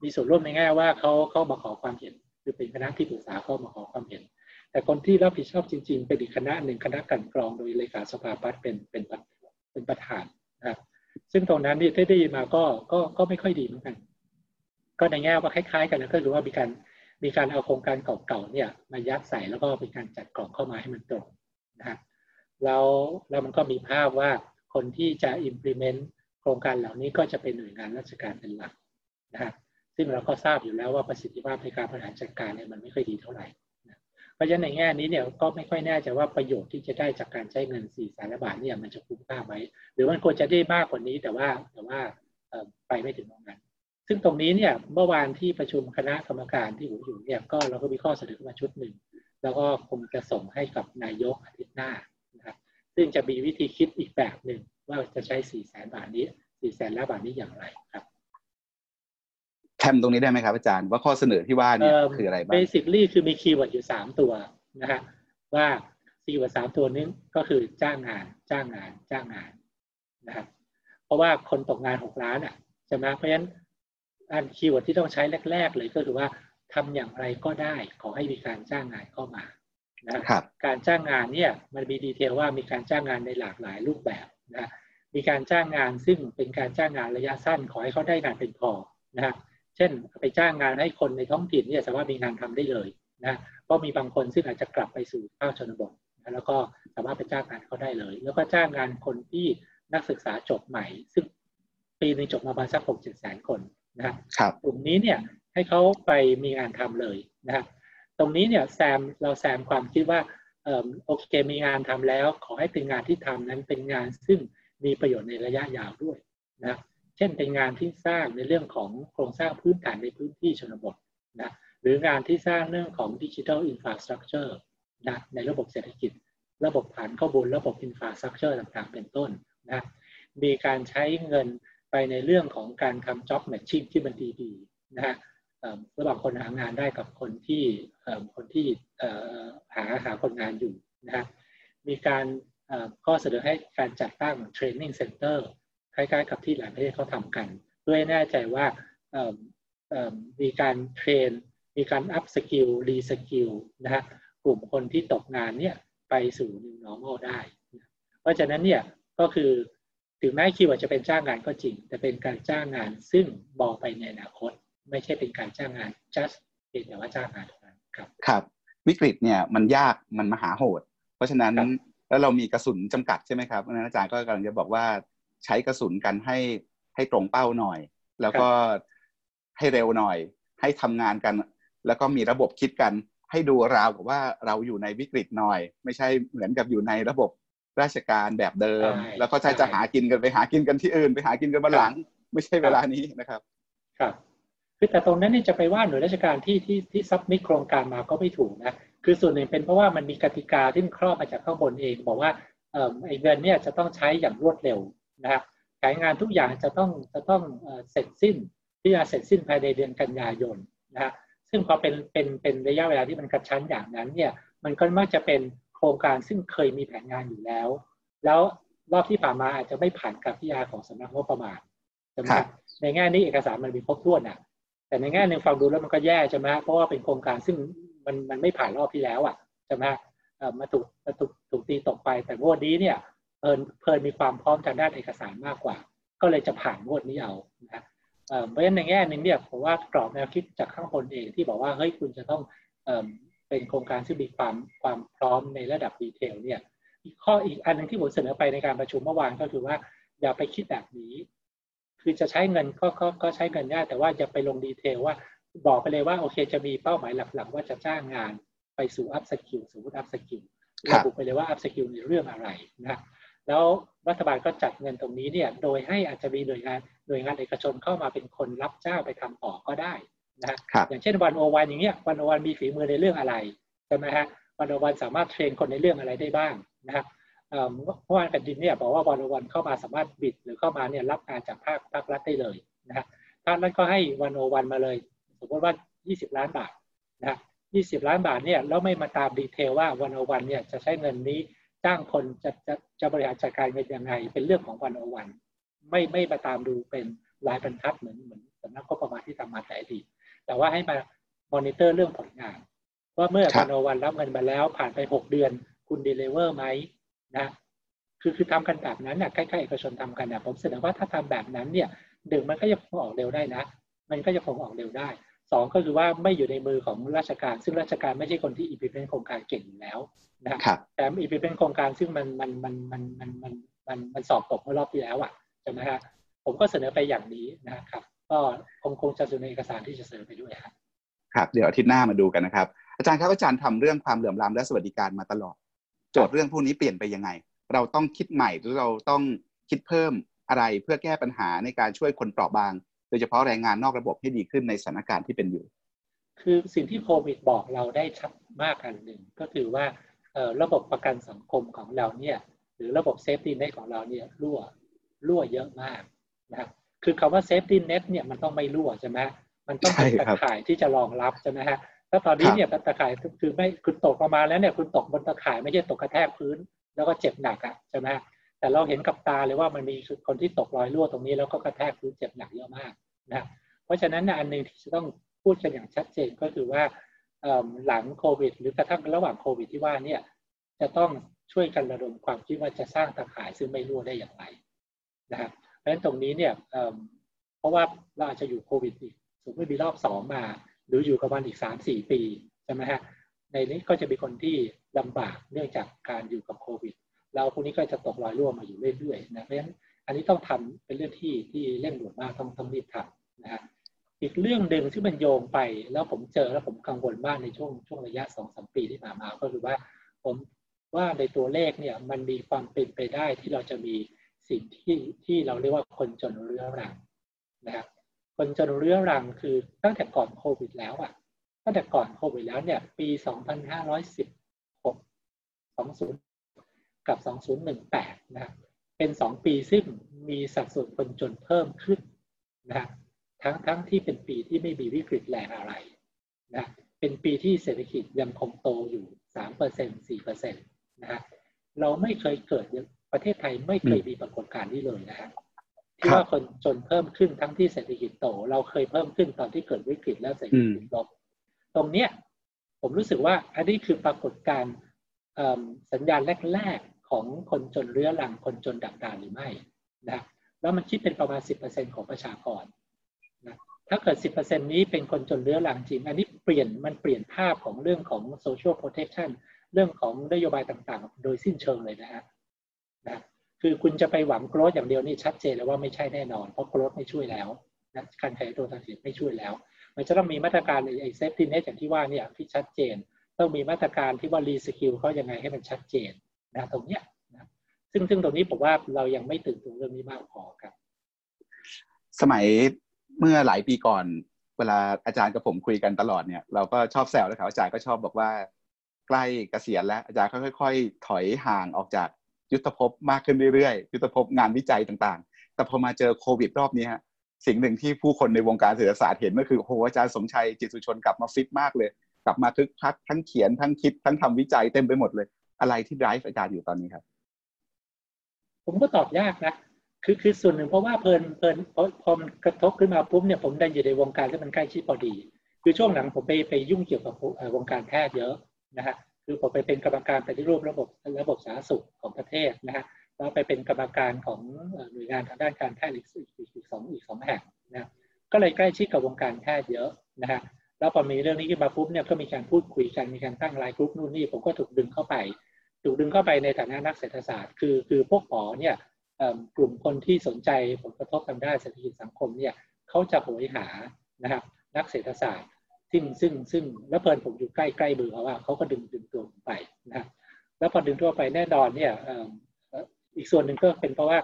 มีส่วนร่วมในแง่ว่าเขาเขามาขอความเห็นคือเป็นคณะที่ปรึกษาเข้ามาขอความเห็น แต่คนที่รับผิดชอบจริง ๆ เป็นอีกคณะหนึ่งคณะกันกรองโดยเลขาสภาพัฒน์เป็นเป็นเป็นประธานนะครับซึ่งตรงนั้นที่ได้ยินมาก็ก็ก็ไม่ค่อยดีเหมือนกัน ก็ในแง่ว่าคล้าย ๆ กันนะก็คือว่ามีการ มีการเอาโครงการเก่าๆเนี่ยมายัดใส่แล้วก็เป็นการจัดกล่องเข้ามาให้มันตรงนะฮะแล้วแล้วมันก็มีภาพว่าคนที่จะ implement โครงการเหล่านี้ก็จะเป็นหน่วยงานราชการเป็นหลักนะฮะซึ่งเราก็ทราบอยู่แล้วว่าประสิทธิภาพในการบริหารจัดการเนี่ยมันไม่ค่อยดีเท่าไหร่เพราะฉะนั้นในแง่นี้เนี่ยก็ไม่ค่อยแน่ใจว่าประโยชน์ที่จะได้จากการใช้เงิน4แสนบาทเนี่ยมันจะคุ้มค่าไหมหรือมันควรจะได้มากกว่านี้แต่ว่าแต่ว่าไปไม่ถึงตรงนั้น ซึ่งตรงนี้เนี่ยเมื่อวานที่ประชุมคณะกรรมการที่ผมอยู่เนี่ยก็เราก็มีข้อเสนอมาชุดหนึ่ง แล้วก็คงจะส่งให้กับนายกอาทิตย์หน้านะครับซึ่งจะมีวิธีคิดอีกแบบหนึ่งว่าจะใช้4แสนบาทนี้4แสนล้านบาทนี้อย่างไรครับแย้มตรงนี้ได้ไหมครับอาจารย์ว่าข้อเสนอที่ว่านี่คืออะไรบ้าง basically คือมีคีย์เวิร์ดอยู่สามตัวนะฮะว่า keyword สามตัวนี้ก็คือจ้างงาน จ้างงาน จ้างงานนะครับเพราะว่าคนตกงานหกล้านอะใช่ไหมเพราะฉะนั้น อัน keyword ที่ต้องใช้แรก ๆ เลยก็คือว่าทำอย่างไรก็ได้ ขอให้มีการจ้างงานเข้ามานะครับการจ้างงานเนี่ยมันมี detail ว่ามีการจ้างงานในหลากหลายรูปแบบนะมีการจ้างงานซึ่งเป็นการจ้างงานระยะสั้น ขอให้เขาได้งานเป็นพอนะเช่นไปจ้างงานให้คนในท้องถิ่นเนี่ยสามารถมีงานทำได้เลยนะก็มีบางคนซึ่งอาจจะกลับไปสู่ภาคชนบทนะแล้วก็สามารถไปจ้างงานเขาได้เลย แล้วก็จ้างงานคนที่นักศึกษาจบใหม่ ซึ่งปีนึงจบมาประมาณสักหกเจ็ดแสนคน นะครับกลุ่มนี้เนี่ยให้เขาไปมีงานทำเลยนะครับตรงนี้เนี่ยแซมเราแซมความคิดว่าโอเคมีงานทำแล้ว ขอให้เป็นงานที่ทำนั้นเป็นงานซึ่งมีประโยชน์ในระยะยาวด้วยนะเช่นเป็นงานที่สร้างในเรื่องของโครงสร้างพื้นฐานในพื้นที่ชนบทนะหรืองานที่สร้างเรื่องของ digital infrastructure นะในระบบเศรษฐกิจ ระบบฐานข้อมูลระบบ infrastructure ต่างๆ เป็นต้นนะมีการใช้เงินไป ในเรื่องของการทำ job matching ที่มันดีๆนะฮะระหว่างคนหางานได้กับคนที่คนที่หาหาคนงานอยู่นะฮะมีการข้อเสนอให้การจัดตั้ง training center คล้ายๆกับที่หลายประเทศเขาทำกันเพื่อให้แน่ใจว่ามีการ train มีการ upskill reskill นะฮะกลุ่มคนที่ตกงานเนี่ยไปสู่ new normal ได้ เพราะฉะนั้นเนี่ยก็คือ ถึงแม้ keyword จะเป็นจ้างงานก็จริง แต่เป็นการจ้างงาน ซึ่งมองไปในอนาคต ไม่ใช่เป็นการจ้างงาน just เพียงแต่ว่าจ้างงานเท่านั้นครับครับ วิกฤตเนี่ยมันยากมันมหาโหด เพราะฉะนั้นแล้วเรามีกระสุนจำกัดใช่ไหมครับอาจารย์ก็กำลังจะบอกว่าใช้กระสุนกันให้ให้ตรงเป้าหน่อย แล้วก็ให้เร็วหน่อย ให้ทำงานกัน แล้วก็มีระบบคิดกัน ให้ดูราวกับว่าเราอยู่ในวิกฤตหน่อย ไม่ใช่เหมือนกับอยู่ในระบบ ราชการแบบเดิม แล้วก็ใช้จะหากินกันไปหากินกันที่อื่น ไปหากินกันมาหลัง ไม่ใช่เวลานี้นะครับ ครับคือแต่ตรงนั้นนี่จะไปว่าหน่วยราชการที่ที่ที่ซับมิโครงการมาก็ไม่ถูกนะคือส่วนหนึ่งเป็นเพราะว่ามันมีกติกาที่ครอบมาจากข้างบนเอง บอกว่าเอ่อไอ้เงินเนี่ยจะต้องใช้อย่างรวดเร็วนะครับแผนงานทุกอย่างจะต้องจะต้องเสร็จสิ้นที่จะเสร็จสิ้นภายในเดือนกันยายนนะฮะซึ่งพอเป็นเป็นเป็นระยะเวลาที่มันกระชั้นอย่างนั้นเนี่ยมันก็มักจะเป็น โครงการซึ่งเคยมีแผนงานอยู่แล้ว แล้วรอบที่ผ่านมาอาจจะไม่ผ่านกับพิยาของสำนักงบประมาณใช่ไหมในแง่นี้เอกสารมันมีครบถ้วนอะ แต่ในแง่หนึ่งฟังดูแล้วมันก็แย่ใช่ไหมเพราะว่าเป็นโครงการซึ่งมันมันไม่ผ่านรอบที่แล้วอะใช่ไหมมาถูกมาถูกถูกตีตกไป แต่วันนี้เนี่ยเพลินเพลินมีความพร้อมทางด้านเอกสารมากกว่า ก็เลยจะผ่านงวดนี้เอานะเพราะฉะนั้นในแง่หนึ่งเนี่ยผมว่ากรอบแนวคิดจากข้างบนเองที่บอกว่าเฮ้ยคุณจะต้อง เป็นโครงการที่มีความความพร้อมในระดับดีเทลเนี่ยอีกข้ออีกอันหนึ่งที่ผมเสนอไปในการประชุมเมื่อวานก็คือว่าอย่าไปคิดแบบนี้ คือจะใช้เงินก็ก็ก็ใช้เงินได้แต่ว่าอย่าไปลงดีเทลว่าบอกไปเลยว่าโอเคจะมีเป้าหมายหลักๆ ว่าจะจ้างงานไปสู่ upskill สมมติ upskill ระบุไปเลยว่า upskill ในเรื่องอะไรนะแล้วรัฐบาลก็จัดเงินตรงนี้เนี่ยโดยให้อาจจะมีหน่วยงานหน่วยงานเอกชนเข้ามาเป็นคนรับจ้างไปทำต่อก็ได้ นะอย่างเช่น One-O-One อย่างเงี้ย One-O-One มีฝีมือในเรื่องอะไรใช่ไหมฮะ One-O-One สามารถ train คนในเรื่องอะไรได้บ้างนะครับเมื่อวานแผ่นดินเนี่ยบอกว่า One-O-One เข้ามาสามารถ bid หรือเข้ามาเนี่ยรับงานจากภาคภาครัฐได้เลยนะครับภาครัฐก็ให้ One-O-One มาเลย สมมติว่า 20 ล้านบาทนะ20ล้านบาทเนี่ยแล้วไม่มาตาม detail ว่า One-O-One เนี่ยจะใช้เงินนี้จ้างคนจะจะจะบริหารจัดการเงินยังไง เป็นเรื่องของ One-O-One ไม่ไม่มาตามดูเป็นรายบรรทัดเหมือนเหมือนสำนักงบประมาณที่ทำมาแต่อดีต แต่ว่าให้มามอนิเตอร์เรื่องผลงาน ว่าเมื่อ One-O-One รับเงินมาแล้วผ่านไป 6 เดือนคุณ deliver ไหมนะคือคือทำกันแบบนั้นเนี่ยใกล้ๆเอกชนทำกันเนี่ยผมเสนอว่าถ้าทำแบบนั้นเนี่ยหนึ่งมันก็จะคงออกเร็วได้นะ มันก็จะคงออกเร็วได้สองก็คือว่าไม่อยู่ในมือของราชการ ซึ่งราชการไม่ใช่คนที่อีพีเป็นโครงการเก่งอยู่แล้วนะครับแต่อีพีเป็นโครงการซึ่งมันมันมันมันมันมันมันมันสอบตกเมื่อรอบที่แล้วอะใช่ไหมฮะผมก็เสนอไปอย่างนี้นะครับ ก็คงคงจะอยู่ในเอกสารที่จะเสนอไปด้วยครับครับเดี๋ยวอาทิตย์หน้ามาดูกันนะครับ อาจารย์ครับอาจารย์ทำเรื่องความเหลื่อมล้ำและสวัสดิการมาตลอด โจทย์เรื่องพวกนี้เปลี่ยนไปยังไง เราต้องคิดใหม่หรือเราต้องคิดเพิ่มอะไรเพื่อแก้ปัญหาในการช่วยคนเปราะบาง โดยเฉพาะแรงงานนอกระบบให้ดีขึ้นในสถานการณ์ที่เป็นอยู่ คือสิ่งที่โควิดบอกเราได้ชัดมากอันหนึ่งก็คือว่าระบบประกันสังคมของเราเนี่ยหรือระบบ safety net ของเราเนี่ยรั่วรั่วเยอะมากนะครับ คือคำว่า safety net เนี่ยมันต้องไม่รั่วใช่ไหมมันต้องเป็นตะข่ายที่จะรองรับใช่ไหมฮะถ้าตอนนี้เนี่ยตะข่ายคือไม่คุณตกลงมาแล้วเนี่ยคุณตกบนตะข่ายไม่ใช่ตกกระแทกพื้น แล้วก็เจ็บหนักอะใช่ไหมแต่เราเห็นกับตาเลยว่ามันมีคนที่ตกรอยรั่วตรงนี้แล้วก็กระแทกพื้นเจ็บหนักเยอะมากนะเพราะฉะนั้นอันหนึ่งที่จะต้องพูดกันอย่างชัดเจนก็คือว่าหลังโควิด หรือกระทั่งระหว่างโควิดที่ว่าเนี่ยจะต้องช่วยกันระดมความคิดว่าจะสร้างตะข่ายซึ่งไม่รั่วได้อย่างไรนะครับเพ ราะฉะนั้นตรงนี้เนี่ยเพราะว่าเราอาจจะอยู่โควิดอีกสมมติมีรอบสองมา หรืออยู่กับมันอีกสามสี่ปีใช่ไหมฮะในนี้ก็จะมีคนที่ลำบากเนื่องจากการอยู่กับโควิดเราพวกนี้ก็จะตกรอยรั่วมาอยู่เรื่อยๆนะเพราะฉะนั้นอันนี้ต้องทำเป็นเรื่องที่ที่เร่งด่วนมากต้องต้องรีบทำนะฮะอีกเรื่องหนึ่งที่มันโยงไปแล้วผมเจอแล้วผมกังวลมากในช่วงช่วงระยะสองสมปีที่ผ่านมาก็คือว่าผมว่าในตัวเลขเนี่ยมันมีความเป็นไปได้ที่เราจะมี สิ่งที่ที่เราเรียกว่าคนจนเรื้อรังนะครับคนจนเรื้อรังคือตั้งแต่ก่อนโควิดแล้วอะตั้งแต่ก่อนโควิดแล้วเนี่ยปี 2516 20 กับ 2018 นะครับเป็น 2 ปีซึ่งมีสัดส่วนคนจนเพิ่มขึ้นนะครับทั้งทั้งที่เป็นปีที่ไม่มีวิกฤตแรงอะไรนะเป็นปีที่เศรษฐกิจยังคงโตอยู่ 3% 4%นะฮะเราไม่เคยเกิด ประเทศไทยไม่เคยมีปรากฏการณ์นี้เลยนะฮะที่ว่าคนจนเพิ่มขึ้นทั้งที่เศรษฐกิจโต เราเคยเพิ่มขึ้นตอนที่เกิดวิกฤตแล้วเศรษฐกิจลบตรงเนี้ยผมรู้สึกว่าอันนี้คือปรากฏการณ์สัญญาณแรก ๆ ของคนจนเรื้อรังคนจนดักดานหรือไม่นะแล้วมันคิดเป็นประมาณ 10%ของประชากรนะถ้าเกิด 10%นี้เป็นคนจนเรื้อรังจริง อันนี้เปลี่ยนมันเปลี่ยนภาพของเรื่องของ social protection เรื่องของนโยบายต่างๆ โดยสิ้นเชิงเลยนะฮะ นะคือคุณจะไปหวัง growth อย่างเดียวนี่ชัดเจนแล้วว่าไม่ใช่แน่นอน เพราะ growth ไม่ช่วยแล้วนะการขยายตัวทางเศรษฐกิจไม่ช่วยแล้ว มันจะต้องมีมาตรการไอ้ safety net อย่างที่ว่าเนี่ยที่ชัดเจน ต้องมีมาตรการที่ว่า reskill เขายังไงให้มันชัดเจนนะตรงเนี้ยนะซึ่งซึ่งตรงนี้ผมว่าเรายังไม่ตื่นตัวเรื่องนี้มากพอครับ สมัยเมื่อหลายปีก่อน เวลาอาจารย์กับผมคุยกันตลอดเนี่ยเราก็ชอบแซวเลยครับอาจารย์ก็ชอบบอกว่าใกล้เกษียณแล้วอาจารย์ค่อยๆถอยห่างออกจาก ยุทธภพมากขึ้นเรื่อยๆ ยุทธภพงานวิจัยต่างๆ แต่พอมาเจอโควิดรอบนี้สิ่งหนึ่งที่ผู้คนในวงการเศรษฐศาสตร์เห็นก็คือโอ้อาจารย์สมชัยจิตสุชนกลับมาฟิตมากเลย กลับมาทึกทักทั้งเขียนทั้งคิดทั้งทำวิจัยเต็มไปหมดเลย อะไรที่ไรฟ์อาจารย์อยู่ตอนนี้ครับ ผมก็ตอบยากนะคือคือส่วนหนึ่งเพราะว่าเพลินเพลินพอพอมันกระทบขึ้นมาปุ๊บเนี่ยผมได้อยู่ในวงการที่มันใกล้ชิดพอดี คือช่วงหลังผมไปไปยุ่งเกี่ยวกับวงการแพทย์เยอะนะฮะ คือผมไปเป็นกรรมการปฏิรูประบบระบบสาธารณสุขของประเทศนะฮะแล้วไปเป็นกรรมการของหน่วยงานทางด้านการแพทย์อีกอีกสองอีกสองแห่งนะก็เลยใกล้ชิดกับวงการแพทย์เยอะนะฮะแล้วพอมีเรื่องนี้ขึ้นมาปุ๊บเนี่ยก็มีการพูดคุยกันมีการตั้งไลน์กลุ่มนู่นนี่ผมก็ถูกดึงเข้าไป ถูกดึงเข้าไปในฐานะนักเศรษฐศาสตร์ คือคือพวกหมอเนี่ยกลุ่มคนที่สนใจผลกระทบทางด้านเศรษฐกิจสังคมเนี่ยเขาจะโหยหานะครับนักเศรษฐศาสตร์ ซึ่งซึ่งซึ่งแล้วเพลินผมอยู่ใกล้ใกล้เบอเขาว่าเขาก็ดึงดึงตัวผมไปนะแล้วพอดึงตัวไปแน่นอนเนี่ยอีกส่วนหนึ่งก็เป็นเพราะว่า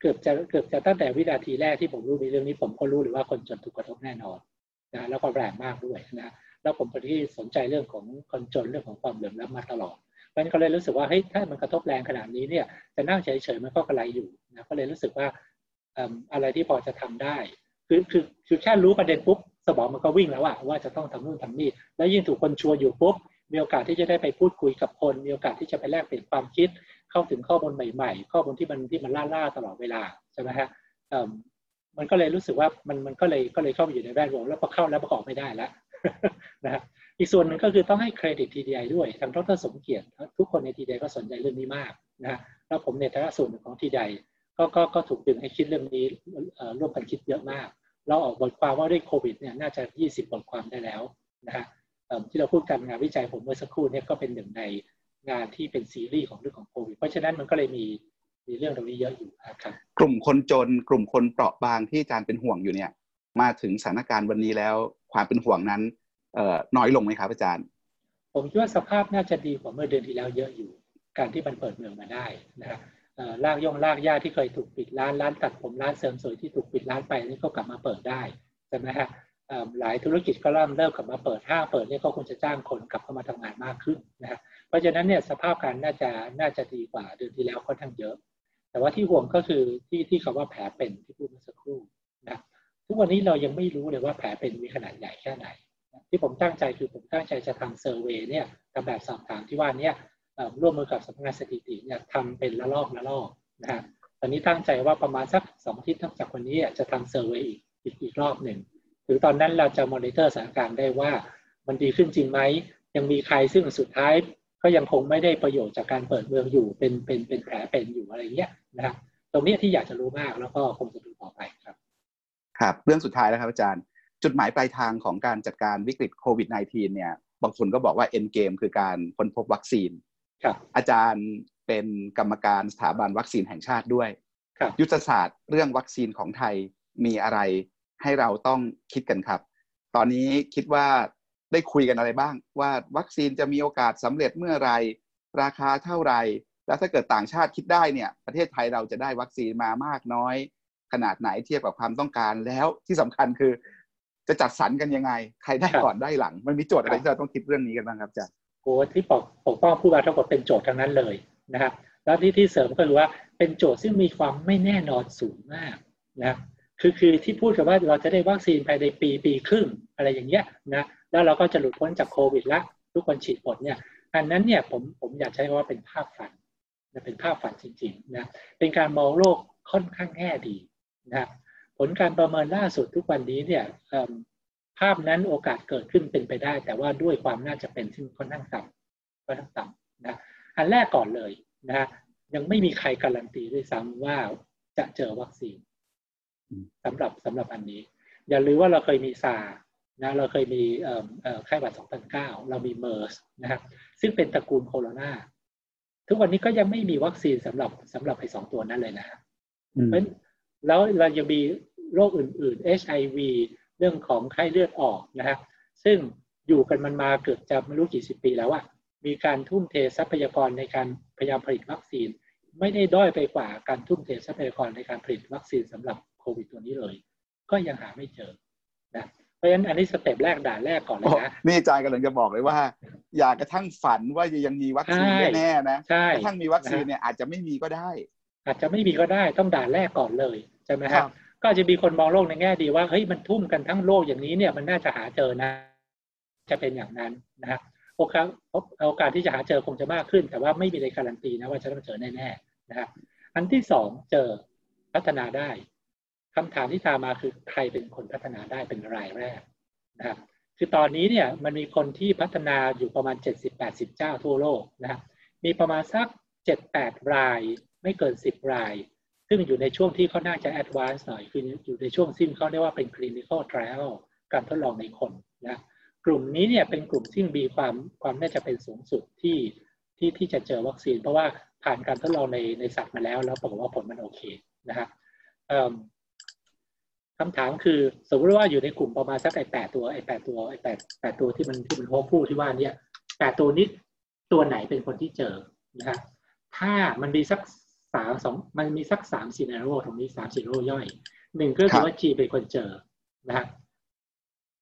เกือบจะเกือบจะตั้งแต่วินาทีแรกที่ผมรู้ในเรื่องนี้ ผมก็รู้เลยว่าคนจนถูกกระทบแน่นอนนะแล้วก็แรงมากด้วยนะแล้วผมเป็นที่สนใจเรื่องของคนจนเรื่องของความเหลื่อมล้ำมาตลอดเพราะฉะนั้นก็เลยรู้สึกว่าเฮ้ยถ้ามันกระทบแรงขนาดนี้เนี่ยจะนั่งเฉยๆมันก็กระไรอยู่นะก็เลยรู้สึกว่าอะไรที่พอจะทำได้ คือคือคือแค่รู้ประเด็นปุ๊บสมองมันก็วิ่งแล้วอะว่าจะต้องทำนู่นทำนี่แล้วยิ่งถูกคนชัวร์อยู่ปุ๊บมีโอกาสที่จะได้ไปพูดคุยกับคน มีโอกาสที่จะไปแลกเปลี่ยนความคิด เข้าถึงข้อมูลใหม่ ๆ ข้อมูลที่มันที่มันล่าๆตลอดเวลาใช่ไหมฮะมันก็เลยรู้สึกว่ามันมันก็เลยก็เลยเข้ามาอยู่ในแวดวงแล้วพอเข้าแล้วประกอบไม่ได้แล้วนะครับอีกส่วนหนึ่งก็คือต้องให้เครดิต TDI ด้วยทางดรสมเกียรติทุกคนใน TDI ก็สนใจเรื่องนี้มากนะแล้วผมในฐานะส่วนหนึ่งของ TDI ก็ก็ก็ถูกดึงให้คิดเรื่องนี้ร่วมกันคิดเยอะมาก เราออกบทความว่าด้วยโควิดเนี่ยน่าจะ 20 บทความได้แล้วนะฮะที่เราพูดกันงานวิจัยผมเมื่อสักครู่นี้ก็เป็นหนึ่งในงานที่เป็นซีรีส์ของเรื่องของโควิดเพราะฉะนั้นมันก็เลยมีมีเรื่องตรงนี้เยอะอยู่ครับกลุ่มคนจนกลุ่มคนเปราะบางที่อาจารย์เป็นห่วงอยู่เนี่ย มาถึงสถานการณ์วันนี้แล้วความเป็นห่วงนั้นเอ่อน้อยลงไหมครับอาจารย์ ผมคิดว่าสภาพน่าจะดีกว่าเมื่อเดือนที่แล้วเยอะอยู่ การที่มันเปิดเมืองมาได้นะครับ ลากย่องลากย่าที่เคยถูกปิดร้านร้านตัดผมร้านเสริมสวยที่ถูกปิดร้านไปนี่ก็กลับมาเปิดได้ใช่ไหมฮะหลายธุรกิจก็เริ่มเริ่มกลับมาเปิดห้างเปิดนี่ก็คงจะจ้างคนกลับเข้ามาทำงานมากขึ้นนะฮะเพราะฉะนั้นเนี่ยสภาพการน่าจะน่าจะดีกว่าเดือนที่แล้วค่อนข้างเยอะ แต่ว่าที่ห่วงก็คือที่ที่คำว่าแผลเป็นที่พูดเมื่อสักครู่นะทุกวันนี้เรายังไม่รู้เลยว่าแผลเป็นมีขนาดใหญ่แค่ไหน ที่ผมตั้งใจคือผมตั้งใจจะทำ survey เนี่ยทำแบบสอบถามที่ว่านี้ ร่วมมือกับสำนักงานสถิติเนี่ยทำเป็นระลอกระลอกนะฮะตอนนี้ตั้งใจว่าประมาณสักสองอาทิตย์จากวันนี้จะทำ survey อีกอีกอีกรอบหนึ่งถึงตอนนั้นเราจะมอนิเตอร์สถานการณ์ได้ว่ามันดีขึ้นจริงไหมยังมีใครซึ่งสุดท้ายก็ยังคงไม่ได้ประโยชน์จากการเปิดเมืองอยู่เป็นเป็นเป็นแผลเป็นอยู่อะไรเงี้ยนะครับตรงนี้ที่อยากจะรู้มากแล้วก็คงจะดูต่อไปครับครับเรื่องสุดท้ายแล้วครับอาจารย์ จุดหมายปลายทางของการจัดการวิกฤตโควิด -19 เนี่ยบางคนก็บอกว่าเอ็นเกมคือการค้นพบวัคซีน อาจารย์เป็นกรรมการสถาบันวัคซีนแห่งชาติด้วยยุทธศาสตร์เรื่องวัคซีนของไทยมีอะไรให้เราต้องคิดกันครับ ตอนนี้คิดว่าได้คุยกันอะไรบ้าง ว่าวัคซีนจะมีโอกาสสำเร็จเมื่อไรราคาเท่าไหร่แล้วถ้าเกิดต่างชาติคิดได้เนี่ย ประเทศไทยเราจะได้วัคซีนมามากน้อย ขนาดไหนเทียบกับความต้องการแล้วที่สำคัญคือ จะจัดสรรกันยังไง ใครได้ก่อนได้หลัง มันมีโจทย์อะไรที่เราต้องคิดเรื่องนี้กันบ้างครับอาจารย์ โอ้ที่ปกปกป้องผู้บริโภคเป็นโจทย์ทั้งนั้นเลยนะครับแล้วที่ที่เสริมก็คือว่าเป็นโจทย์ซึ่งมีความไม่แน่นอนสูงมากนะคือคือที่พูดกันว่าเราจะได้วัคซีนภายในปีปีครึ่งอะไรอย่างเงี้ยนะแล้วเราก็จะหลุดพ้นจากโควิดละทุกคนฉีดหมดเนี่ยอันนั้นเนี่ยผมผมอยากใช้คำว่าเป็นภาพฝันนะเป็นภาพฝันจริงๆนะเป็นการมองโลกค่อนข้างแง่ดีนะผลการประเมินล่าสุดทุกวันนี้เนี่ย ภาพนั้นโอกาสเกิดขึ้นเป็นไปได้ แต่ว่าด้วยความน่าจะเป็นซึ่งค่อนข้างต่ำค่อนข้างต่ำนะอันแรกก่อนเลยนะยังไม่มีใครการันตีด้วยซ้ำว่าจะเจอวัคซีนสำหรับสำหรับอันนี้ อย่าลืมว่าเราเคยมีซานะเราเคยมีไข้หวัด 2009 เรามีเมอร์สนะครับซึ่งเป็นตระกูลโคโรนาทุกวันนี้ก็ยังไม่มีวัคซีนสำหรับสำหรับไอ้สองตัวนั้นเลยนะเพราะแล้วเรายังมีโรคอื่น ๆ HIV เรื่องของไข้เลือดออกนะครับซึ่งอยู่กันมันมาเกือบจะไม่รู้กี่สิบปีแล้วอะมีการทุ่มเททรัพยากรในการพยายามผลิตวัคซีน ไม่ได้ด้อยไปกว่าการทุ่มเททรัพยากรในการผลิตวัคซีนสำหรับโควิดตัวนี้เลย ก็ยังหาไม่เจอนะเพราะฉะนั้นอันนี้ step แรกด่านแรกก่อนเลยนะนี่อาจารย์กำลังจะบอกเลยว่า อย่ากระทั่งฝันว่ายังมีวัคซีนแน่ๆนะกระทั่งมีวัคซีนเนี่ยอาจจะไม่มีก็ได้ อาจจะไม่มีก็ได้ต้องด่านแรกก่อนเลยใช่ไหมครับ ก็จะมีคนมองโลกในแง่ดีว่าเฮ้ยมันทุ่มกันทั้งโลกอย่างนี้เนี่ยมันน่าจะหาเจอนะ จะเป็นอย่างนั้นนะโอกาสโอกาสที่จะหาเจอคงจะมากขึ้น แต่ว่าไม่มีอะไรการันตีนะว่าจะต้องเจอแน่ๆนะครับอันที่สองเจอพัฒนาได้คำถามที่ตามมาคือใครเป็นคนพัฒนาได้เป็นรายแรกนะครับคือตอนนี้เนี่ยมันมีคนที่พัฒนาอยู่ประมาณ 70-80 เจ้าทั่วโลกนะครับมีประมาณสัก 7-8 ราย ไม่เกินสิบราย ซึ่งอยู่ในช่วงที่เขาน่าจะแอดวานซ์หน่อยคืออยู่ในช่วงซึ่งเขาเรียกว่าเป็น clinical trial การทดลองในคนนะกลุ่มนี้เนี่ยเป็นกลุ่มที่มีความความน่าจะเป็นสูงสุดที่ที่ที่จะเจอวัคซีน เพราะว่าผ่านการทดลองในในสัตว์มาแล้ว แล้วปรากฏว่าผลมันโอเคนะฮะคำถามคือสมมติว่าอยู่ในกลุ่มประมาณสักไอแปดตัวไอแปดตัวไอแปดแปดตัวที่มันที่มันโฮผู้ที่ว่านี้แปดตัวนี้ตัวไหนเป็นคนที่เจอนะฮะถ้ามันมีสัก สามสองมันมีสักสามซีนาโรตรงนี้สามซีนาโรย่อยหนึ่งก็คือว่าจีเป็นคนเจอนะฮะ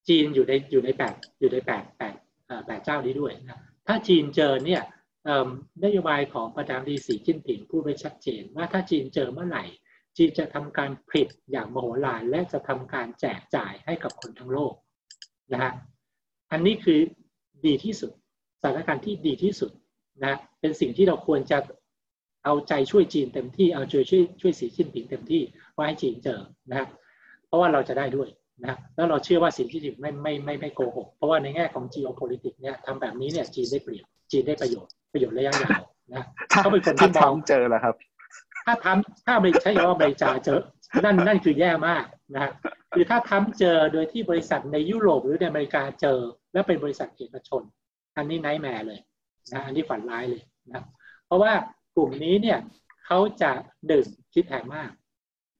จีนอยู่ในอยู่ในแปดอยู่ในแปดแปดแปดเจ้านี้ด้วยนะถ้าจีนเจอเนี่ยนโยบายของประธานาธิบดีสีจิ้นผิงพูดไว้ชัดเจน ว่าถ้าจีนเจอเมื่อไหร่ จีนจะทำการผลิตอย่างมโหฬารและจะทำการแจกจ่ายให้กับคนทั้งโลกนะฮะอันนี้คือดีที่สุดสถานการณ์ที่ดีที่สุดนะเป็นสิ่งที่เราควรจะ เอาใจช่วยจีนเต็มที่เอาใจช่วยช่วยสีจิ้นผิงเต็มที่ว่าให้จีนเจอนะเพราะว่าเราจะได้ด้วยนะแล้วเราเชื่อว่าสีจิ้นผิงไม่ไม่ไม่ไม่โกหกเพราะว่าในแง่ของ geopolitics เนี่ยทำแบบนี้เนี่ยจีนได้เปรียบจีนได้ประโยชน์ประโยชน์ระยะยาวนะเขาเป็นคนที่มองเจอแล้วครับ ถ้าทำถ้าไม่ใช่ว่าบริจาเจอ นั่นนั่นคือแย่มากนะคือถ้าทำเจอโดยที่บริษัทในยุโรปหรือในอเมริกาเจอ แล้วเป็นบริษัทเอกชน อันนี้ไนท์แมร์เลยนะอันนี้ฝันร้ายเลยนะเพราะว่า กลุ่มนี้เนี่ยเขาจะดึงคิดแพงมาก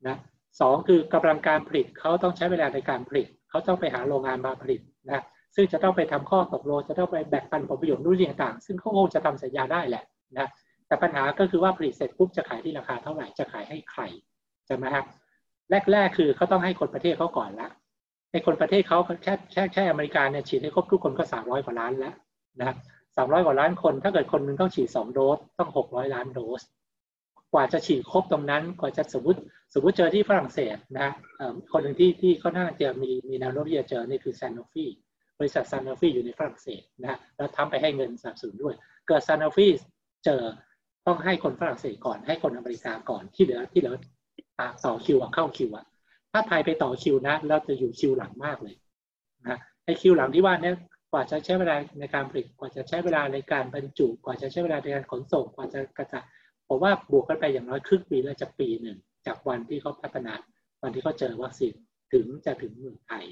นะสองคือกำลังการผลิตเขาต้องใช้เวลาในการผลิตเขาต้องไปหาโรงงานมาผลิตนะซึ่งจะต้องไปทำข้อตกลงจะต้องไปแบ่งปันผลประโยชน์นู่นนี่ต่างซึ่งเขาคงจะทำสัญญาได้แหละนะแต่ปัญหาก็คือว่าผลิตเสร็จปุ๊บจะขายที่ราคาเท่าไหร่จะขายให้ใครใช่ไหมครับแรก ๆ คือเขาต้องให้คนประเทศเขาก่อนละในคนประเทศเขาแค่แค่แค่อเมริกาเนี่ยฉีดให้ครบทุกคนก็สามร้อยกว่าล้านแล้วนะครับ สามร้อยกว่าล้านคน ถ้าเกิดคนนึงต้องฉีดสองโดสต้องหกร้อยล้านโดส กว่าจะฉีดครบตรงนั้นกว่าจะสมมติสมมติเจอที่ฝรั่งเศสนะคนหนึ่งที่ที่เขาน่าจะมีมีแนวโน้มที่จะเจอนี่คือแซนโนฟีบริษัทซานอฟีอยู่ในฝรั่งเศสนะแล้วทำไปให้เงินสนับสนุนด้วย เกิดซานอฟีเจอต้องให้คนฝรั่งเศสก่อนให้คนอเมริกาก่อนที่เหลือที่เหลือต่อคิวเข้าคิวอะถ้าไทยไปต่อคิวนะเราจะอยู่คิวหลังมากเลยนะไอคิวหลังที่ว่านี้ กว่าจะใช้เวลาในการผลิตกว่าจะใช้เวลาในการบรรจุ กว่าจะใช้เวลาในการขนส่ง กว่าจะกระจายผมว่าบวกกันไปอย่างน้อยครึ่งปีแล้วจะปีหนึ่งจากวันที่เขาพัฒนา วันที่เขาเจอวัคซีนถึงจะถึงเมืองไทย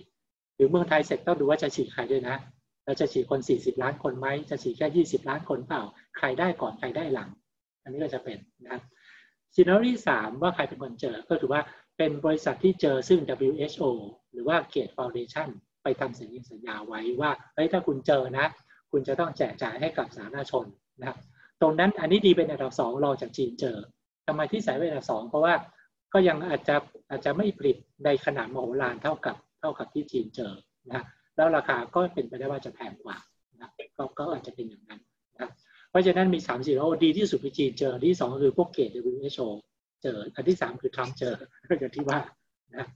รือเมืองไทยเสร็จต้องดูว่าจะฉีดใครด้วยนะเราจะฉีดคน 40 ล้านคนไหมจะฉีดแค่ 20 ล้านคนเปล่า ใครได้ก่อนใครได้หลัง อันนี้ก็จะเป็นนะซีนารีสามว่าใครเป็นคนเจอก็คือว่าเป็นบริษัทที่เจอซึ่ง WHO หรือว่าเกตฟาวเดชัน ไปทำสัญญาสัญญาไว้ว่าเฮ้ยถ้าคุณเจอนะ คุณจะต้องแจกจ่ายให้กับสาธารณชนนะครับตรงนั้นอันนี้ดีเป็นอันดับสองรองจากจีนเจอทำไมที่สายเป็นอันดับสองเพราะว่าก็ยังอาจจะอาจจะไม่ผลิตในขนาดมโหฬารเท่ากับเท่ากับที่จีนเจอนะแล้วราคาก็เป็นไปได้ว่าจะแพงกว่านะก็ก็อาจจะเป็นอย่างนั้นนะเพราะฉะนั้นมี3ามสี่โอดีที่สุดคือจีนเจอที่สองคือพวกเกต WHO เจออันที่สามคือทรัมป์เจออย่างที่ว่านะ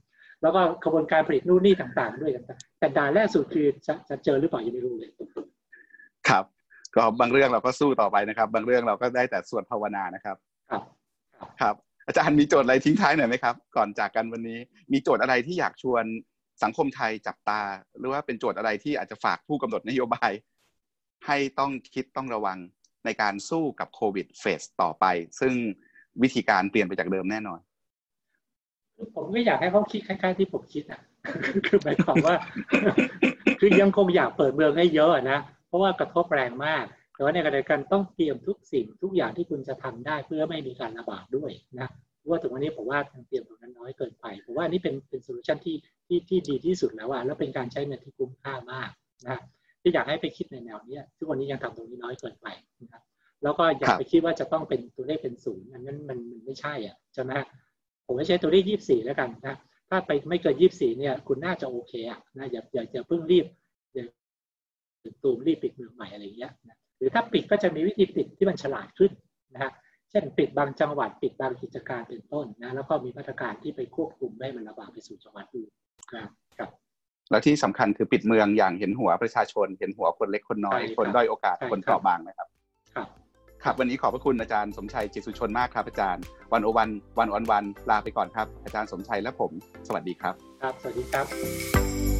แล้วก็กระบวนการผลิตนู่นนี่ต่าง ๆ ด้วยต่างๆแต่ด่านแรกสุดคือจะจะเจอหรือเปล่ายังไม่รู้เลยครับ ก็บางเรื่องเราก็สู้ต่อไปนะครับ บางเรื่องเราก็ได้แต่ส่วนภาวนานะครับ ครับ ครับ อาจารย์มีโจทย์อะไรทิ้งท้ายหน่อยไหมครับ ก่อนจากกันวันนี้ มีโจทย์อะไรที่อยากชวนสังคมไทยจับตา หรือว่าเป็นโจทย์อะไรที่อาจจะฝากผู้กำหนดนโยบาย ให้ต้องคิดต้องระวังในการสู้กับโควิดเฟสต่อไป ซึ่งวิธีการเปลี่ยนไปจากเดิมแน่นอน ผมไม่อยากให้เขาคิดคล้ายๆที่ผมคิดอะคือหมายความว่า คือยังคงอยากเปิดเมืองให้เยอะนะเพราะว่ากระทบแรงมาก แต่ว่าในขณะเดียวกันต้องเตรียมทุกสิ่งทุกอย่างที่คุณจะทำได้เพื่อไม่มีการระบาดด้วยนะว่าถึงวันนี้ผมว่าทางเตรียมตรงนั้นน้อยเกินไปผมว่านี่เป็นเป็น solution ที่ที่ที่ดีที่สุดแล้วว่าแล้วเป็นการใช้เงินที่คุ้มค่ามากนะที่อยากให้ไปคิดในแนวนี้ทุกวันนี้ยังทำตรงนี้น้อยเกินไปนะครับแล้วก็อย่าไปคิดว่าจะต้องเป็นตัวเลขเป็นศูนย์อันนั้นมันมันไม่ใช่อะใช่ไหม ผมไม่ใช้ตัวเลขยี่สี่แล้วกันนะถ้าไปไม่เกินยี่สี่เนี่ย คุณน่าจะโอเคอะนะอย่าอย่าอย่าเพิ่งรีบอย่าตูมรีบปิดเมืองใหม่อะไรอย่างเงี้ยนะหรือถ้าปิดก็จะมีวิธีปิดที่มันฉลาดขึ้นนะฮะเช่นปิดบางจังหวัดปิดบางกิจการเป็นต้นนะแล้วก็มีมาตรการที่ไปควบคุมไม่ให้มันระบาดไปสู่จังหวัดอื่นครับแล้วที่สำคัญคือปิดเมืองอย่างเห็นหัวประชาชน เห็นหัวคนเล็กคนน้อย คนด้อยโอกาสคนเปราะบางนะครับ ครับวันนี้ขอบพระคุณอาจารย์สมชัยจิตสุชนมากครับอาจารย์วันโอวันวันออนวันลาไปก่อนครับ อาจารย์สมชัยและผม สวัสดีครับ ครับ สวัสดีครับ